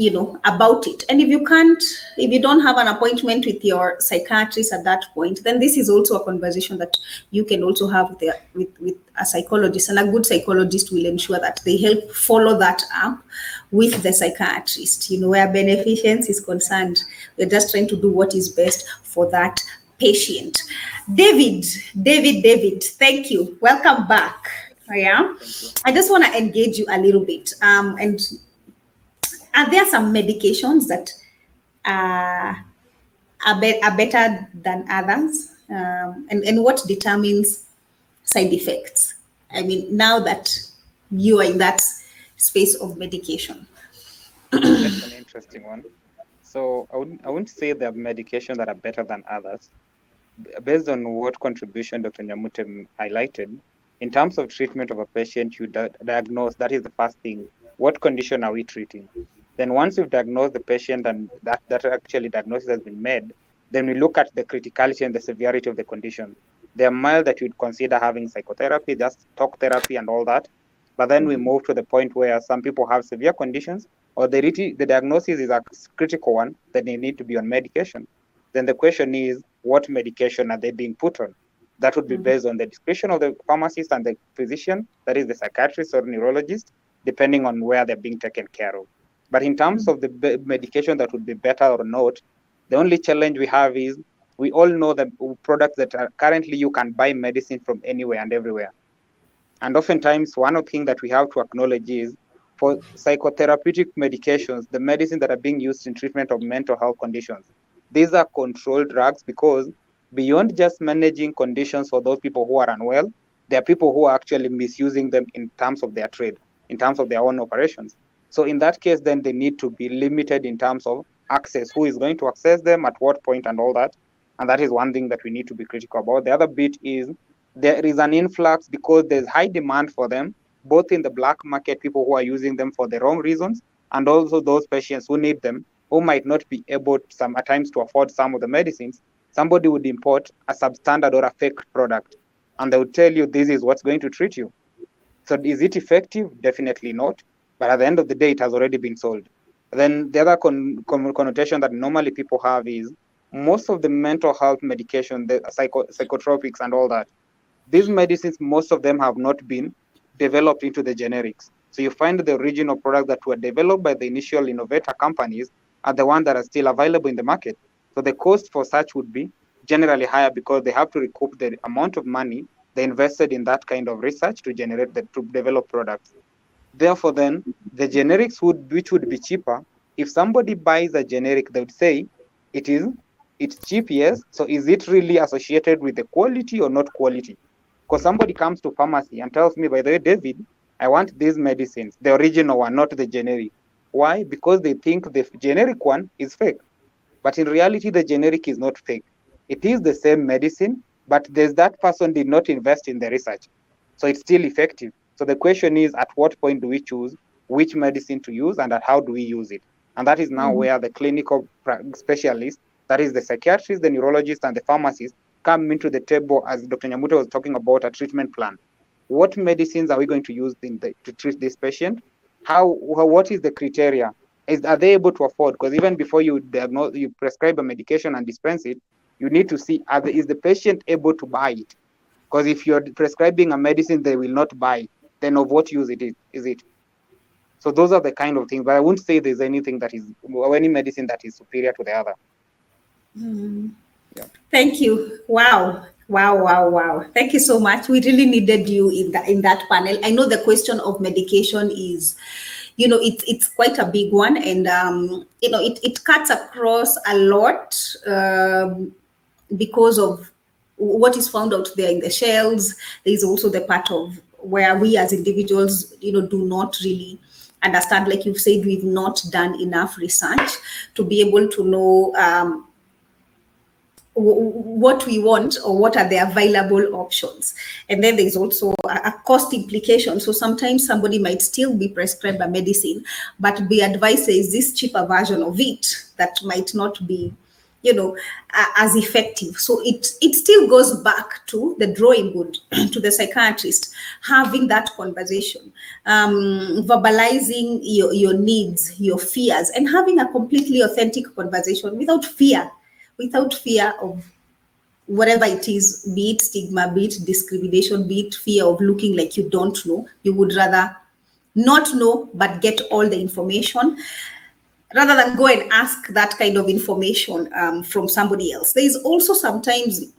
you know about it. And if you can't if you don't have an appointment with your psychiatrist at that point then this is also a conversation that you can also have with, the, with, with a psychologist. And a good psychologist will ensure that they help follow that up with the psychiatrist you know where beneficence is concerned. We're just trying to do what is best for that patient. David david david thank you. Welcome back. Yeah. I just want to engage you a little bit um, and are there some medications that uh, are, be- are better than others? Um, and, and what determines side effects? I mean, now that you are in that space of medication. That's an interesting one. So I wouldn't, I wouldn't say there are medications that are better than others. Based on what contribution Dr. Nyamute highlighted, in terms of treatment of a patient, you di- diagnose, that is the first thing. What condition are we treating? Then once you've diagnosed the patient and that, that actually diagnosis has been made, then we look at the criticality and the severity of the condition. They are mild that you'd consider having psychotherapy, just talk therapy and all that. But then we move to the point where some people have severe conditions or the, the diagnosis is a critical one that they need to be on medication. Then the question is, what medication are they being put on? That would be mm-hmm. based on the discretion of the pharmacist and the physician, that is the psychiatrist or neurologist, depending on where they're being taken care of. But in terms mm. of the medication that would be better or not, the only challenge we have is we all know the products that are currently you can buy medicine from anywhere and everywhere. And oftentimes, one of the things that we have to acknowledge is for psychotherapeutic medications, the medicine that are being used in treatment of mental health conditions, these are controlled drugs because beyond just managing conditions for those people who are unwell, there are people who are actually misusing them in terms of their trade, in terms of their own operations. So in that case, then they need to be limited in terms of access, who is going to access them, at what point, and all that. And that is one thing that we need to be critical about. The other bit is there is an influx because there's high demand for them, both in the black market, people who are using them for the wrong reasons, and also those patients who need them, who might not be able some at times to afford some of the medicines. Somebody would import a substandard or a fake product, and they would tell you this is what's going to treat you. So is it effective? Definitely not but at the end of the day, it has already been sold. Then the other con- con- connotation that normally people have is most of the mental health medication, the psycho, psychotropics and all that, these medicines, most of them have not been developed into the generics. So you find the original products that were developed by the initial innovator companies are the ones that are still available in the market. So the cost for such would be generally higher because they have to recoup the amount of money they invested in that kind of research to generate the to develop products. Therefore, then the generics would which would be cheaper. If somebody buys a generic, they would say it is it's cheap, yes. So is it really associated with the quality or not quality? Because somebody comes to pharmacy and tells me, by the way, David, I want these medicines, the original one, not the generic. Why? Because they think the generic one is fake. But in reality, the generic is not fake. It is the same medicine, but there's that person did not invest in the research. So it's still effective. So the question is, at what point do we choose which medicine to use and at how do we use it? And that is now Mhm. where the clinical specialists, that is the psychiatrists, the neurologists, and the pharmacists, come into the table as Dr. Nyamute was talking about a treatment plan. What medicines are we going to use the, to treat this patient? How, wha- what is the criteria? Is are they able to afford? Because even before you diagnose, you prescribe a medication and dispense it, you need to see the, is the patient able to buy it? Because if you're prescribing a medicine they will not buy, then of what use it is, is it? So those are the kind of things. But I wouldn't say there's anything that is or any medicine that is superior to the other. Mm. Thank you. Wow. Wow, wow, wow. Thank you so much. We really needed you in that in that panel. I know the question of medication is, you know, it's it's quite a big one, and um, you know, it, it cuts across a lot um, because of what is found out there in the shells There's also the part of where we as individuals, you know, do not really understand. Like you've said, we've not done enough research to be able to know um, what we want or what are the available options and then there's also a cost implication so sometimes somebody might still be prescribed a medicine but the advice is this cheaper version of it that might not be you know a- as effective so it it still goes back to the drawing board [CLEARS THROAT] to the psychiatrist having that conversation um, verbalizing your, your needs your fears and having a completely authentic conversation without fear without fear of whatever it is, be it stigma, be it discrimination, be it fear of looking like you don't know. You would rather not know, but get all the information rather than go and ask that kind of information um, from somebody else. There is also sometimes,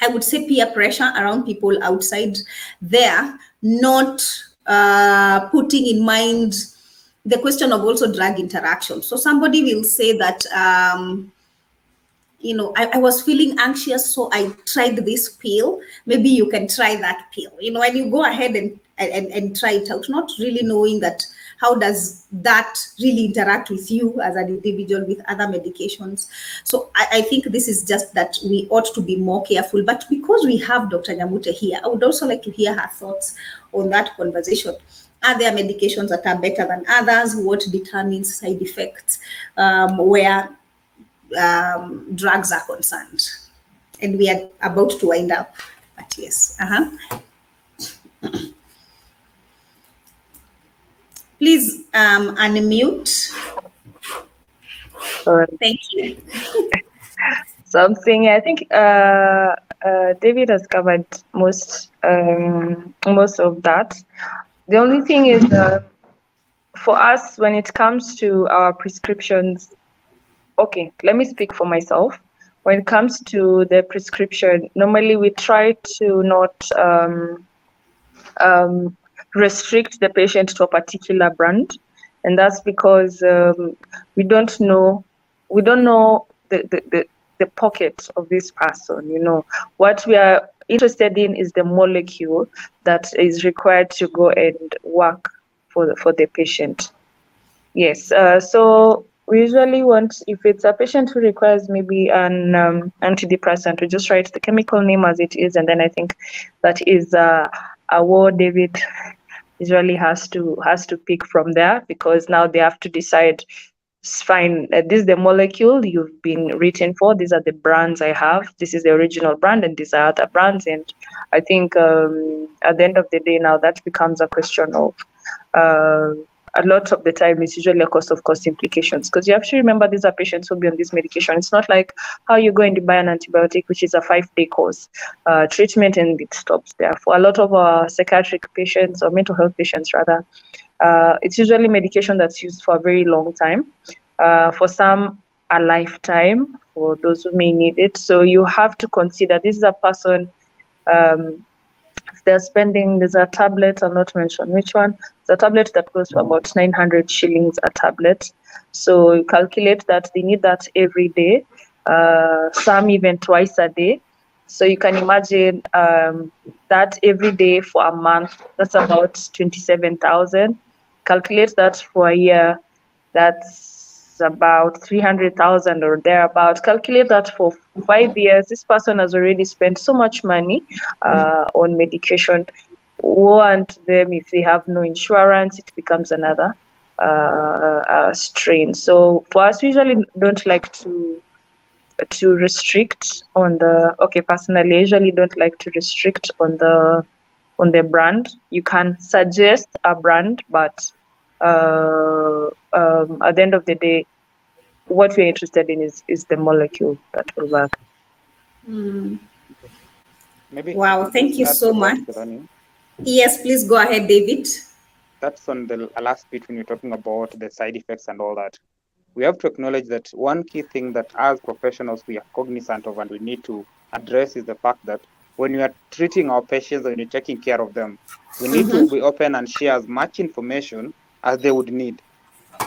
I would say, peer pressure around people outside there, not uh, putting in mind the question of also drug interaction. So somebody will say that. Um, you know, I, I was feeling anxious, so I tried this pill. Maybe you can try that pill. You know, and you go ahead and and, and try it out, not really knowing that how does that really interact with you as an individual with other medications. So I, I think this is just that we ought to be more careful. But because we have Dr. Nyamute here, I would also like to hear her thoughts on that conversation. Are there medications that are better than others? What determines side effects? Um, where um, drugs are concerned. And we are about to wind up, but yes. Uh-huh. Please um, unmute. Sorry. Thank you. [LAUGHS] something. I think uh, uh, David has covered most um, most of that. The only thing is, uh, for us, when it comes to our prescriptions, okay, let me speak for myself. When it comes to the prescription, normally we try to not um, um, restrict the patient to a particular brand, and that's because um, we don't know we don't know the, the, the, the pocket of this person. You know what we are interested in is the molecule that is required to go and work for the, for the patient. Yes. Uh, so we usually want if it's a patient who requires maybe an um, antidepressant, we just write the chemical name as it is, and then I think that is uh, a word David usually has to has to pick from there because now they have to decide fine uh, this is the molecule you've been written for. These are the brands i have. This is the original brand and these are other brands. And i think um, at the end of the day now that becomes a question of uh, a lot of the time it's usually a cost of cost implications because you have to remember these are patients who'll be on this medication. It's not like how you go and buy an antibiotic, which is a five day course uh, treatment and it stops there. For a lot of our psychiatric patients or mental health patients, rather, uh, it's usually medication that's used for a very long time. Uh, for some, a lifetime for those who may need it. So you have to consider this is a person. Um, they're spending, there's a tablet, I'll not mention which one, it's a tablet that goes for about 900 shillings a tablet. So you calculate that they need that every day, uh, some even twice a day. So you can imagine um, that every day for a month, that's about 27,000. Calculate that for a year, that's about 300,000 or thereabout. Calculate that for five years. This person has already spent so much money uh, on medication. Want them if they have no insurance, it becomes another uh, uh, strain. So for us, we usually don't like to to restrict on the okay personally I usually don't like to restrict on the on the brand you can suggest a brand but uh, um, at the end of the day what we're interested in is is the molecule that will work Mm. Maybe Wow, thank you so much. Yes, please go ahead, David. that's on the last bit when you're talking about the side effects and all that. We have to acknowledge that one key thing that as professionals we are cognizant of and we need to address is the fact that when we are treating our patients and you're taking care of them, we need to be open and share as much information as they would need.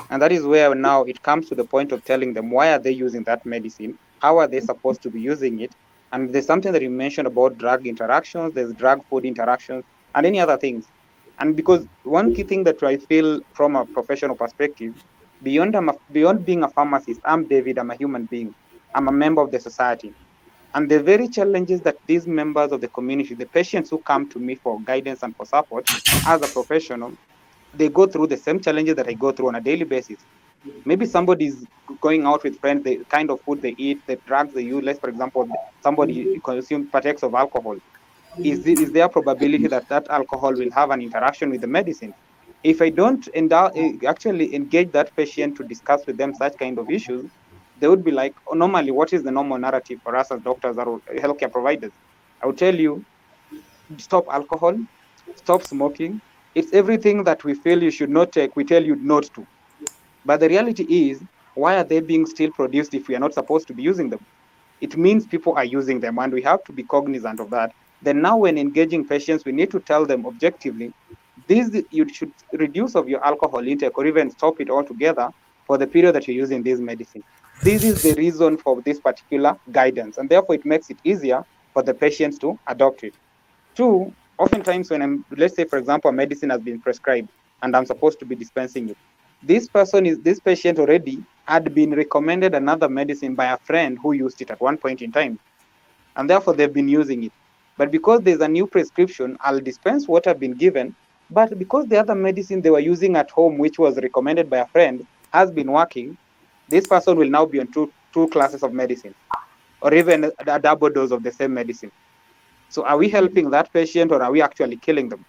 And that is where now it comes to the point of telling them why are they using that medicine, how are they supposed to be using it, and there's something that you mentioned about drug interactions, there's drug food interactions, and any other things. And because one key thing that I feel from a professional perspective, beyond I'm a, beyond being a pharmacist, I'm David, I'm a human being, I'm a member of the society. And the very challenges that these members of the community, the patients who come to me for guidance and for support as a professional, they go through the same challenges that I go through on a daily basis. Maybe somebody's going out with friends, the kind of food they eat, the drugs they use. Let's, for example, somebody consumes partakes of alcohol. Is, is there a probability that that alcohol will have an interaction with the medicine? If I don't endow, eh, actually engage that patient to discuss with them such kind of issues, they would be like, oh, normally, what is the normal narrative for us as doctors or healthcare providers? I will tell you, stop alcohol, stop smoking. It's everything that we feel you should not take, we tell you not to. But the reality is, why are they being still produced if we are not supposed to be using them? It means people are using them, and we have to be cognizant of that. Then now, when engaging patients, we need to tell them objectively, this you should reduce of your alcohol intake or even stop it altogether for the period that you're using this medicine. This is the reason for this particular guidance, and therefore it makes it easier for the patients to adopt it. Two, oftentimes when I'm, let's say, for example, a medicine has been prescribed and I'm supposed to be dispensing it, this person is, this patient already had been recommended another medicine by a friend who used it at one point in time, and therefore they've been using it. But because there's a new prescription, I'll dispense what I've been given. But because the other medicine they were using at home, which was recommended by a friend, has been working, this person will now be on two, two classes of medicine or even a, a double dose of the same medicine. So are we helping that patient or are we actually killing them?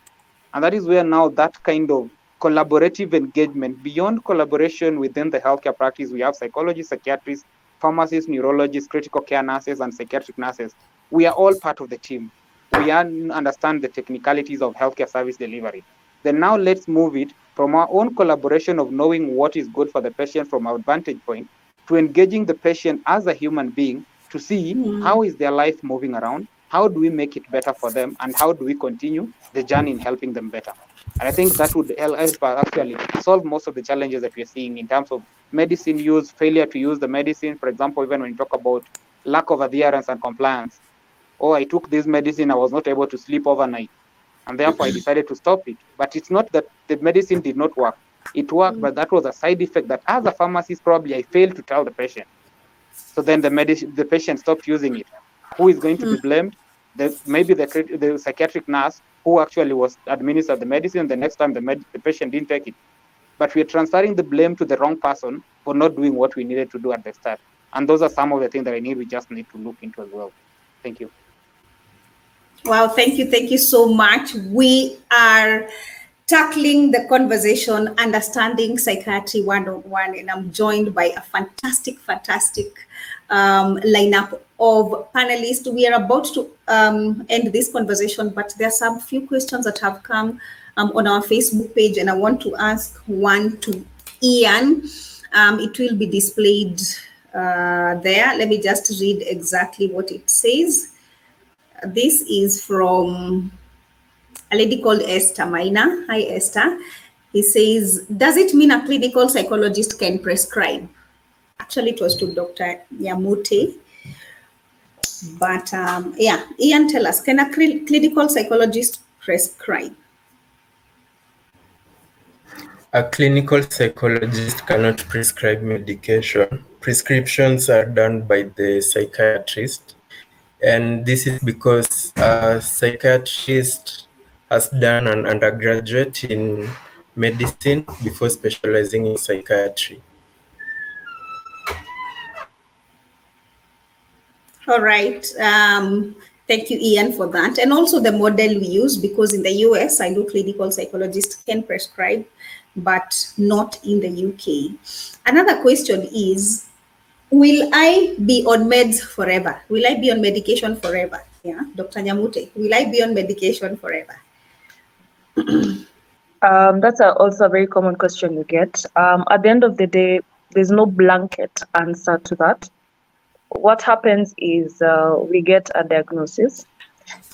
And that is where now that kind of collaborative engagement, beyond collaboration within the healthcare practice, we have psychologists, psychiatrists, pharmacists, neurologists, critical care nurses, and psychiatric nurses. We are all part of the team. We understand the technicalities of healthcare service delivery. Then now let's move it from our own collaboration of knowing what is good for the patient from our vantage point to engaging the patient as a human being to see mm. how is their life moving around, how do we make it better for them, and how do we continue the journey in helping them better. And I think that would help us actually solve most of the challenges that we're seeing in terms of medicine use, failure to use the medicine. For example, even when you talk about lack of adherence and compliance. Oh, I took this medicine, I was not able to sleep overnight. And therefore I decided to stop it. But it's not that the medicine did not work. It worked, but that was a side effect that as a pharmacist, probably I failed to tell the patient. So then the medicine, the patient stopped using it. Who is going to be hmm. blamed? The, maybe the, the psychiatric nurse who actually was administered the medicine. The next time the, med- the patient didn't take it. But we are transferring the blame to the wrong person for not doing what we needed to do at the start. And those are some of the things that I need. We just need to look into as well. Thank you. Wow, thank you, thank you so much. We are tackling the conversation, understanding psychiatry one on one, and I'm joined by a fantastic, fantastic um, lineup of panelists. We are about to um, end this conversation, but there are some few questions that have come um, on our Facebook page, and I want to ask one to Ian. Um, it will be displayed uh, there. Let me just read exactly what it says. This is from a lady called Esther Maina. Hi, Esther. He says, Does it mean a clinical psychologist can prescribe? Actually, it was to Dr. Nyamute. But um, yeah, Ian, tell us can a cl- clinical psychologist prescribe? A clinical psychologist cannot prescribe medication. Prescriptions are done by the psychiatrist. And this is because a psychiatrist has done an undergraduate in medicine before specializing in psychiatry. All right. Um, thank you, Ian, for that. And also the model we use, because in the US, I know clinical psychologists can prescribe, but not in the UK. Another question is Will I be on meds forever? Will I be on medication forever? Yeah, Dr. Nyamute, will I be on medication forever? [CLEARS THROAT] Um, that's a, also a very common question you get. Um, at the end of the day, there's no blanket answer to that. What happens is uh, we get a diagnosis.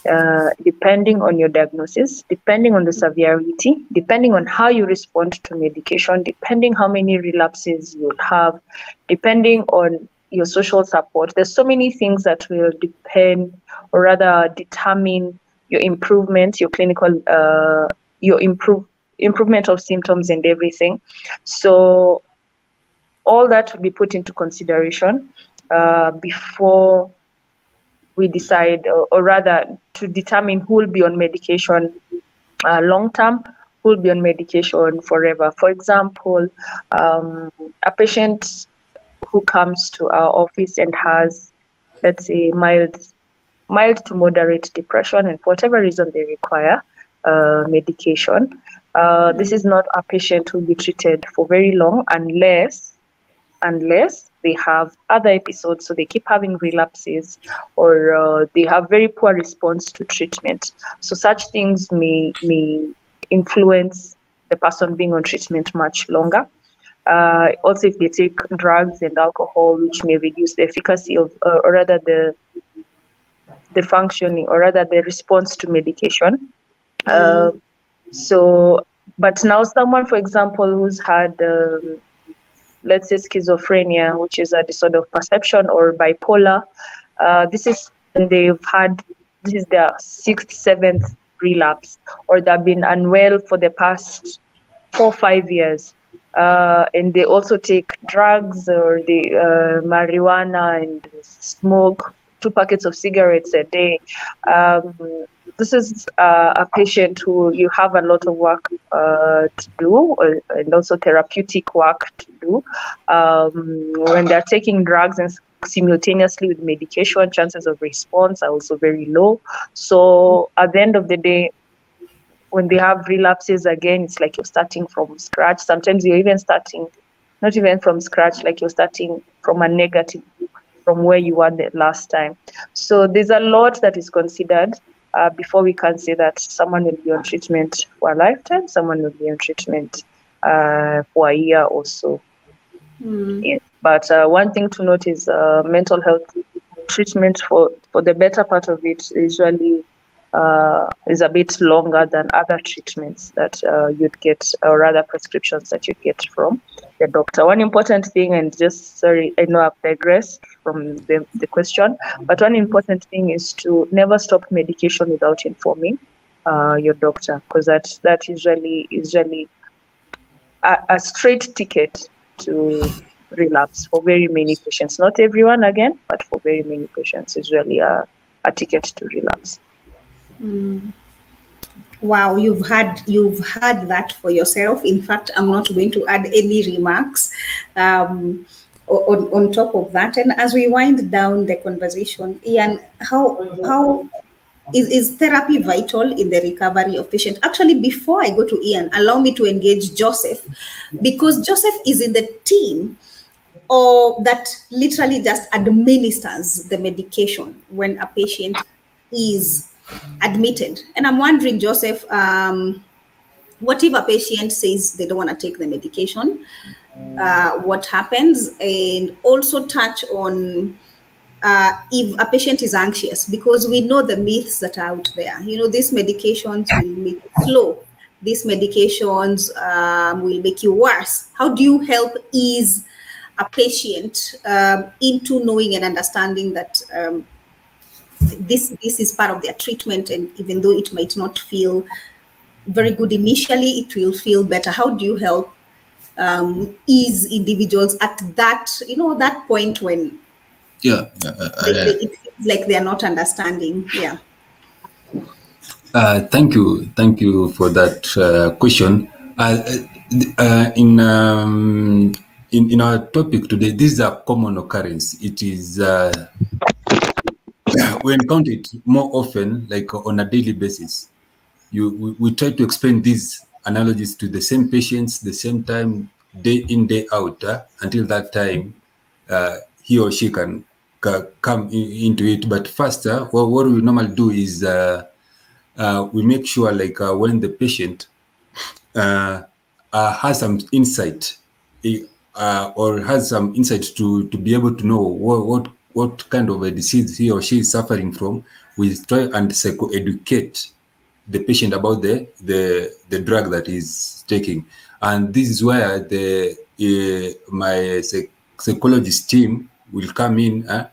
Uh, depending on your diagnosis, depending on the severity, depending on how you respond to medication, depending how many relapses you'll have, depending on your social support. There's so many things that will depend or rather determine your improvement, your clinical, uh, your improve improvement of symptoms and everything. So all that will be put into consideration uh, before we decide, or, or, rather, to determine who will be on medication uh, long term, who will be on medication forever. For example, um, a patient who comes to our office and has, let's say, mild, mild to moderate depression, and for whatever reason they require uh, medication. Uh, this is not a patient who will be treated for very long unless unless they have other episodes, so they keep having relapses or uh, they have very poor response to treatment. So such things may may influence the person being on treatment much longer. Uh, also, if they take drugs and alcohol, which may reduce the efficacy of, uh, or rather the the functioning, or rather the response to medication. Uh, so, but now someone, for example, who's had um, let's say schizophrenia, which is a disorder of perception, or bipolar. Uh, this is they've had this is their sixth, seventh relapse, or they've been unwell for the past four, five years. Uh, and they also take drugs or the uh, marijuana and smoke two packets of cigarettes a day. Um, this is uh, a patient who you have a lot of work uh, to do uh, and also therapeutic work to do. Um, when they're taking drugs and simultaneously with medication, chances of response are also very low. So at the end of the day, when they have relapses again, it's like you're starting from scratch. Sometimes you're even starting, not even from scratch, like you're starting from a negative from where you were the last time. So there's a lot that is considered uh, before we can say that someone will be on treatment for a lifetime, someone will be on treatment uh, for a year or so. Mm. Yeah. But uh, one thing to note is uh, mental health treatment for, for the better part of it usually uh, is a bit longer than other treatments that uh, you'd get, or rather prescriptions that you get from the doctor. One important thing, and just sorry, I know I've digressed from the, the question, but one important thing is to never stop medication without informing uh, your doctor, because that that usually usually a, a straight ticket to relapse for very many patients. Not everyone again, but for very many patients, is really a, a ticket to relapse. Mm. Wow, you've had you've had that for yourself. In fact, I'm not going to add any remarks um, on, on top of that. And as we wind down the conversation, Ian, how how is, is therapy vital in the recovery of patient? Actually, before I go to Ian, allow me to engage Joseph because Joseph is in the team or that literally just administers the medication when a patient is admitted. And I'm wondering, Joseph, um, what if a patient says they don't want to take the medication? Uh, what happens? And also touch on uh, if a patient is anxious, because we know the myths that are out there. You know, these medications will make you slow. These medications um, will make you worse. How do you help ease a patient um, into knowing and understanding that um, this this is part of their treatment, and even though it might not feel very good initially, it will feel better. How do you help um, ease individuals at that you know that point when Yeah. uh, they, uh, they, it feels like they are not understanding? Yeah. Uh, thank you, thank you for that uh, question. Uh, uh, in, um, in in our topic today, this is a common occurrence. It is uh, we encounter it more often, like on a daily basis. You we, we try to explain these analogies to the same patients, the same time, day in day out, uh, until that time uh, he or she can ca- come in, into it. But first, uh, what, what we normally do is. Uh, uh, we make sure like uh, when the patient uh, uh, has some insight uh, or has some insight to to be able to know what, what what kind of a disease he or she is suffering from we try and psycho educate the patient about the the the drug that he's taking. And this is where the uh, my psych- psychologist team will come in uh,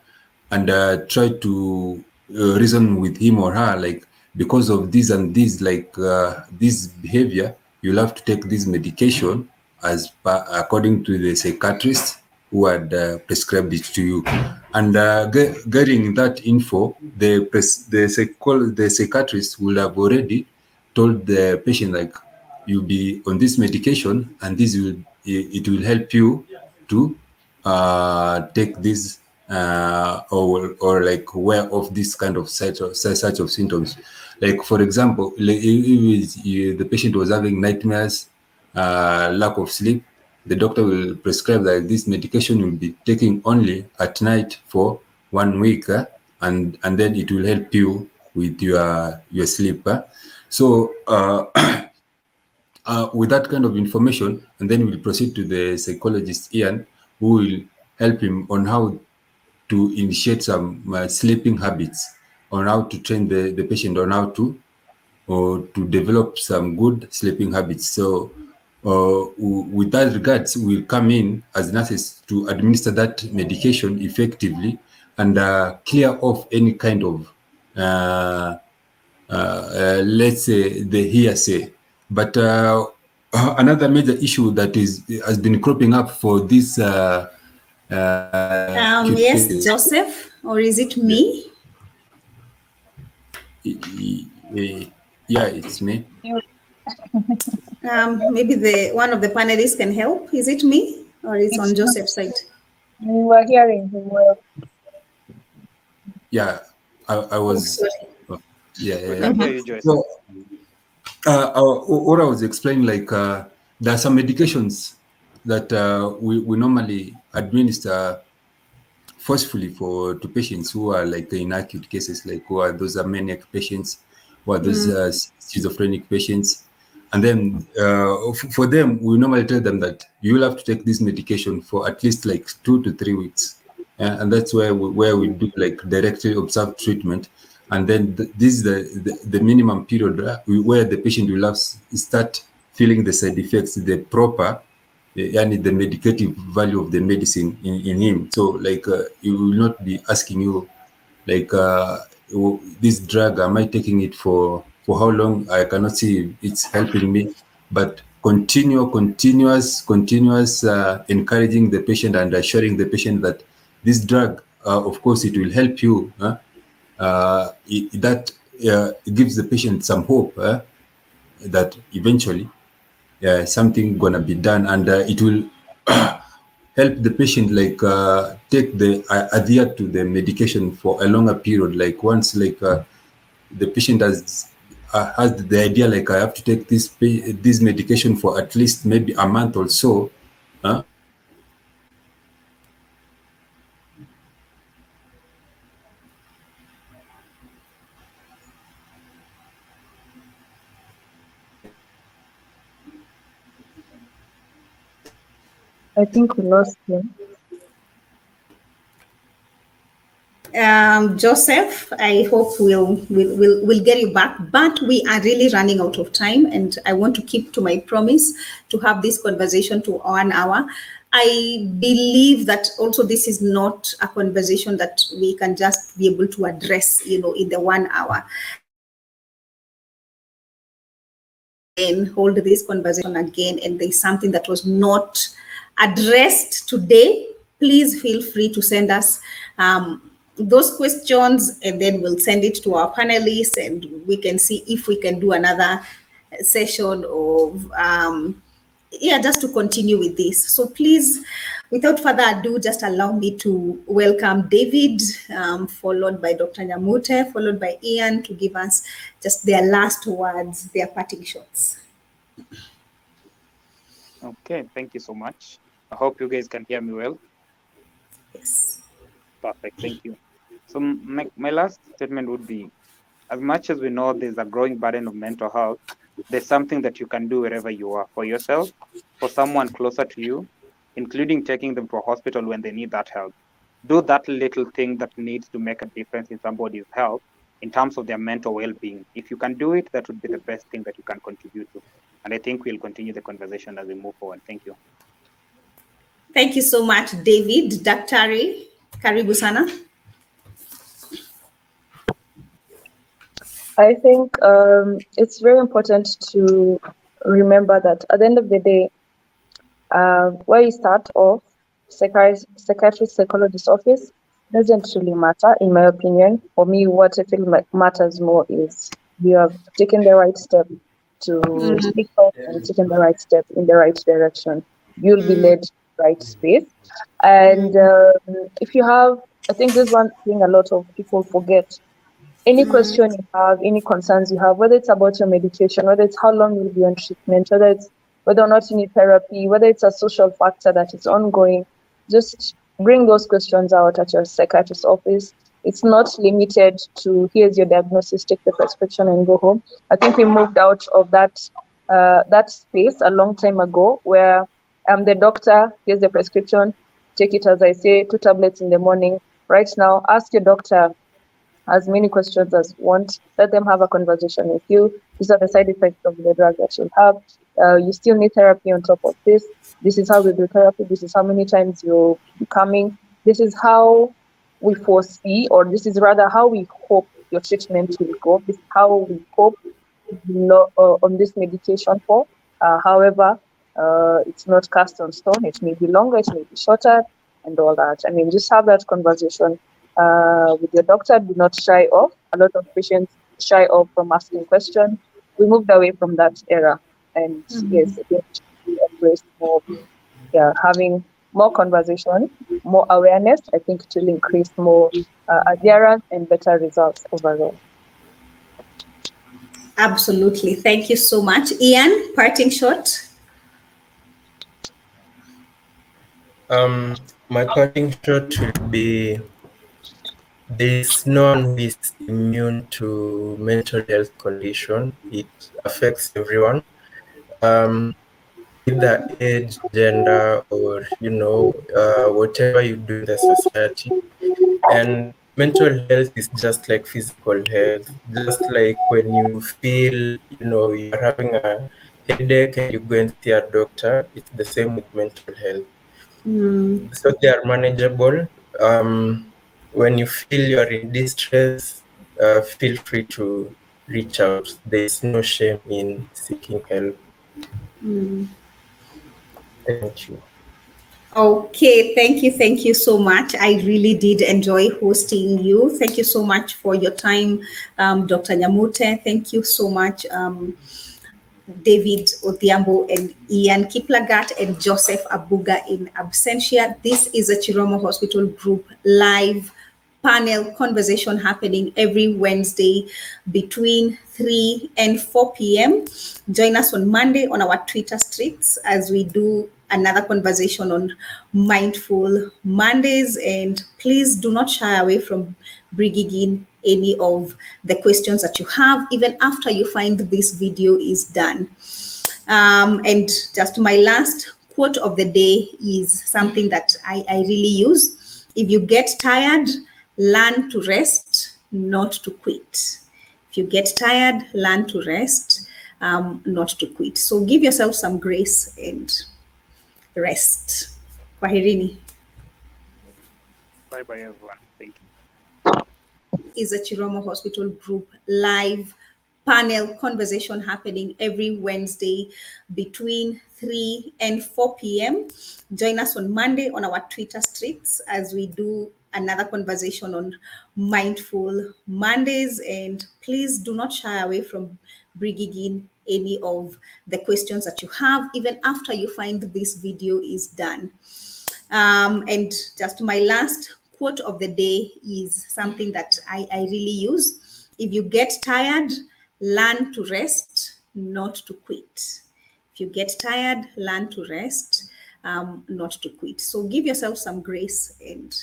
and uh, try to uh, reason with him or her like because of this and this like uh, this behavior you'll have to take this medication as according to the psychiatrist who had uh, prescribed it to you and uh, ge- getting that info the the, psychol- the psychiatrist will have already told the patient like you'll be on this medication and this will it will help you to uh, take this uh, or or like aware of this kind of such of such of symptoms. Like for example, like if if the patient was having nightmares, uh, lack of sleep, the doctor will prescribe that this medication will be taking only at night for one week, uh, and and then it will help you with your your sleep. uh. So. Uh, [CLEARS THROAT] uh, with that kind of information, and then we'll proceed to the psychologist Ian, who will help him on how to initiate some uh, sleeping habits, on how to train the, the patient on how to or to develop some good sleeping habits. So, uh, with that regards, we'll come in as nurses to administer that medication effectively and uh, clear off any kind of uh, uh, uh, let's say the hearsay. But uh, [CLEARS THROAT] another major issue that is has been cropping up for this. Uh, uh, Um, yes, cases- Joseph, or is it me? yeah, it's me. Um, maybe the one of the panelists can help. Is it me, or is on Joseph's side? We were hearing him well. Yeah, I, I was. Sorry. Yeah, yeah, yeah. can hear. So, uh, uh, what I was explaining, like uh, there are some medications that uh, we, we normally administer forcefully for to patients who are like in acute cases, like who are those are maniac patients, who are those uh, schizophrenic patients. And then uh, for them, we normally tell them that you will have to take this medication for at least like two to three weeks. Uh, and that's where we, where we do like directly observed treatment. And then th- this is the, the, the minimum period uh, where the patient will have s- start feeling the side effects, the proper and the medicative value of the medicine in, in him. So like uh, he will not be asking you like uh, "Oh, this drug, am I taking it for for how long? I cannot see it's helping me. But continue, continuous, continuous uh, encouraging the patient and assuring the patient that this drug, uh, of course, it will help you. huh? Uh, it, that uh, gives the patient some hope uh, that eventually uh, something gonna be done and uh, it will [COUGHS] help the patient like take the adhere to the medication for a longer period like once like the patient has uh, has the idea like I have to take this this medication for at least maybe a month or so, huh? I think we lost him. Um, Joseph, I hope we'll, we'll, we'll, we'll get you back, but we are really running out of time and I want to keep to my promise to have this conversation to one hour. I believe that also this is not a conversation that we can just be able to address, you know, in the one hour. And hold this conversation again, and there's something that was not addressed today, please feel free to send us um, those questions and then we'll send it to our panelists and we can see if we can do another session of um, yeah just to continue with this so please without further ado just allow me to welcome david um, followed by dr nyamute followed by ian to give us just their last words their parting shots Okay, thank you so much. I hope you guys can hear me well. yes Perfect, thank you. So my, my last statement would be, as much as we know there's a growing burden of mental health, there's something that you can do wherever you are for yourself, for someone closer to you, including taking them to a hospital when they need that help. Do that little thing that needs to make a difference in somebody's health in terms of their mental well-being. If you can do it, that would be the best thing that you can contribute to. And I think we'll continue the conversation as we move forward. Thank you. thank you so much david daktari karibu sana I think um, it's very important to remember that at the end of the day, uh, where you start off, psychiatrist, psychiatrist psychologist office doesn't really matter, in my opinion. For me, what I feel matters more is you have taken the right step to speak up and taken the right step in the right direction. You'll be led to the right space. And um, if you have, I think there's one thing a lot of people forget any question you have, any concerns you have, whether it's about your medication, whether it's how long you'll be on treatment, whether it's whether or not you need therapy, whether it's a social factor that is ongoing, just bring those questions out at your psychiatrist's office. It's not limited to here's your diagnosis, take the prescription and go home. I think we moved out of that uh, that space a long time ago where I'm the doctor, here's the prescription, take it as I say, two tablets in the morning. Right now, ask your doctor as many questions as you want. Let them have a conversation with you. These are the side effects of the drug that you'll have. Uh, you still need therapy on top of this. This is how we do therapy. This is how many times you'll be coming. This is how we foresee, or this is rather how we hope your treatment will go. This is how we hope no, uh, on this medication for. Uh, however, uh, it's not cast on stone. It may be longer, it may be shorter, and all that. I mean, just have that conversation uh, with your doctor. Do not shy off. A lot of patients shy off from asking questions. We moved away from that era, and yes, we embrace more, yeah, having more conversation, more awareness. I think it will increase more uh, adherence and better results overall. Absolutely. Thank you so much. Ian, parting shot. Um, my parting shot would be there's no one who is immune to mental health condition. It affects everyone. Um, either age, gender, or you know, uh, whatever you do in the society. And mental health is just like physical health. Just like when you feel, you know, you're having a headache and you go and see a doctor, it's the same with mental health. So they are manageable. Um, when you feel you're in distress, uh, feel free to reach out. There's no shame in seeking help. Thank you. Okay, thank you, thank you so much. I really did enjoy hosting you. Thank you so much for your time, um, Dr. Nyamute. Thank you so much, um, David Odhiambo and Ian Kiplagat and Joseph Abuga in absentia. This is a Chiromo Hospital Group live panel conversation happening every Wednesday between 3 and 4 p.m. Join us on Monday on our Twitter streets as we do another conversation on mindful Mondays. And please do not shy away from bringing in any of the questions that you have, even after you find this video is done. Um, and just my last quote of the day is something that I, I really use. If you get tired, learn to rest, not to quit. If you get tired, learn to rest, um, not to quit. So give yourself some grace and rest. Kwaherini. Bye bye, everyone. Thank you. is a Chiromo Hospital Group live panel conversation happening every Wednesday between 3 and 4 p.m. Join us on Monday on our Twitter streets as we do another conversation on mindful Mondays. And please do not shy away from bringing in any of the questions that you have, even after you find this video is done. Um, and just my last quote of the day is something that I, I really use. If you get tired, learn to rest, not to quit. If you get tired, learn to rest, um, not to quit. So give yourself some grace and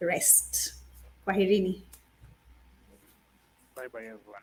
rest. Kwaherini. Bye bye, everyone.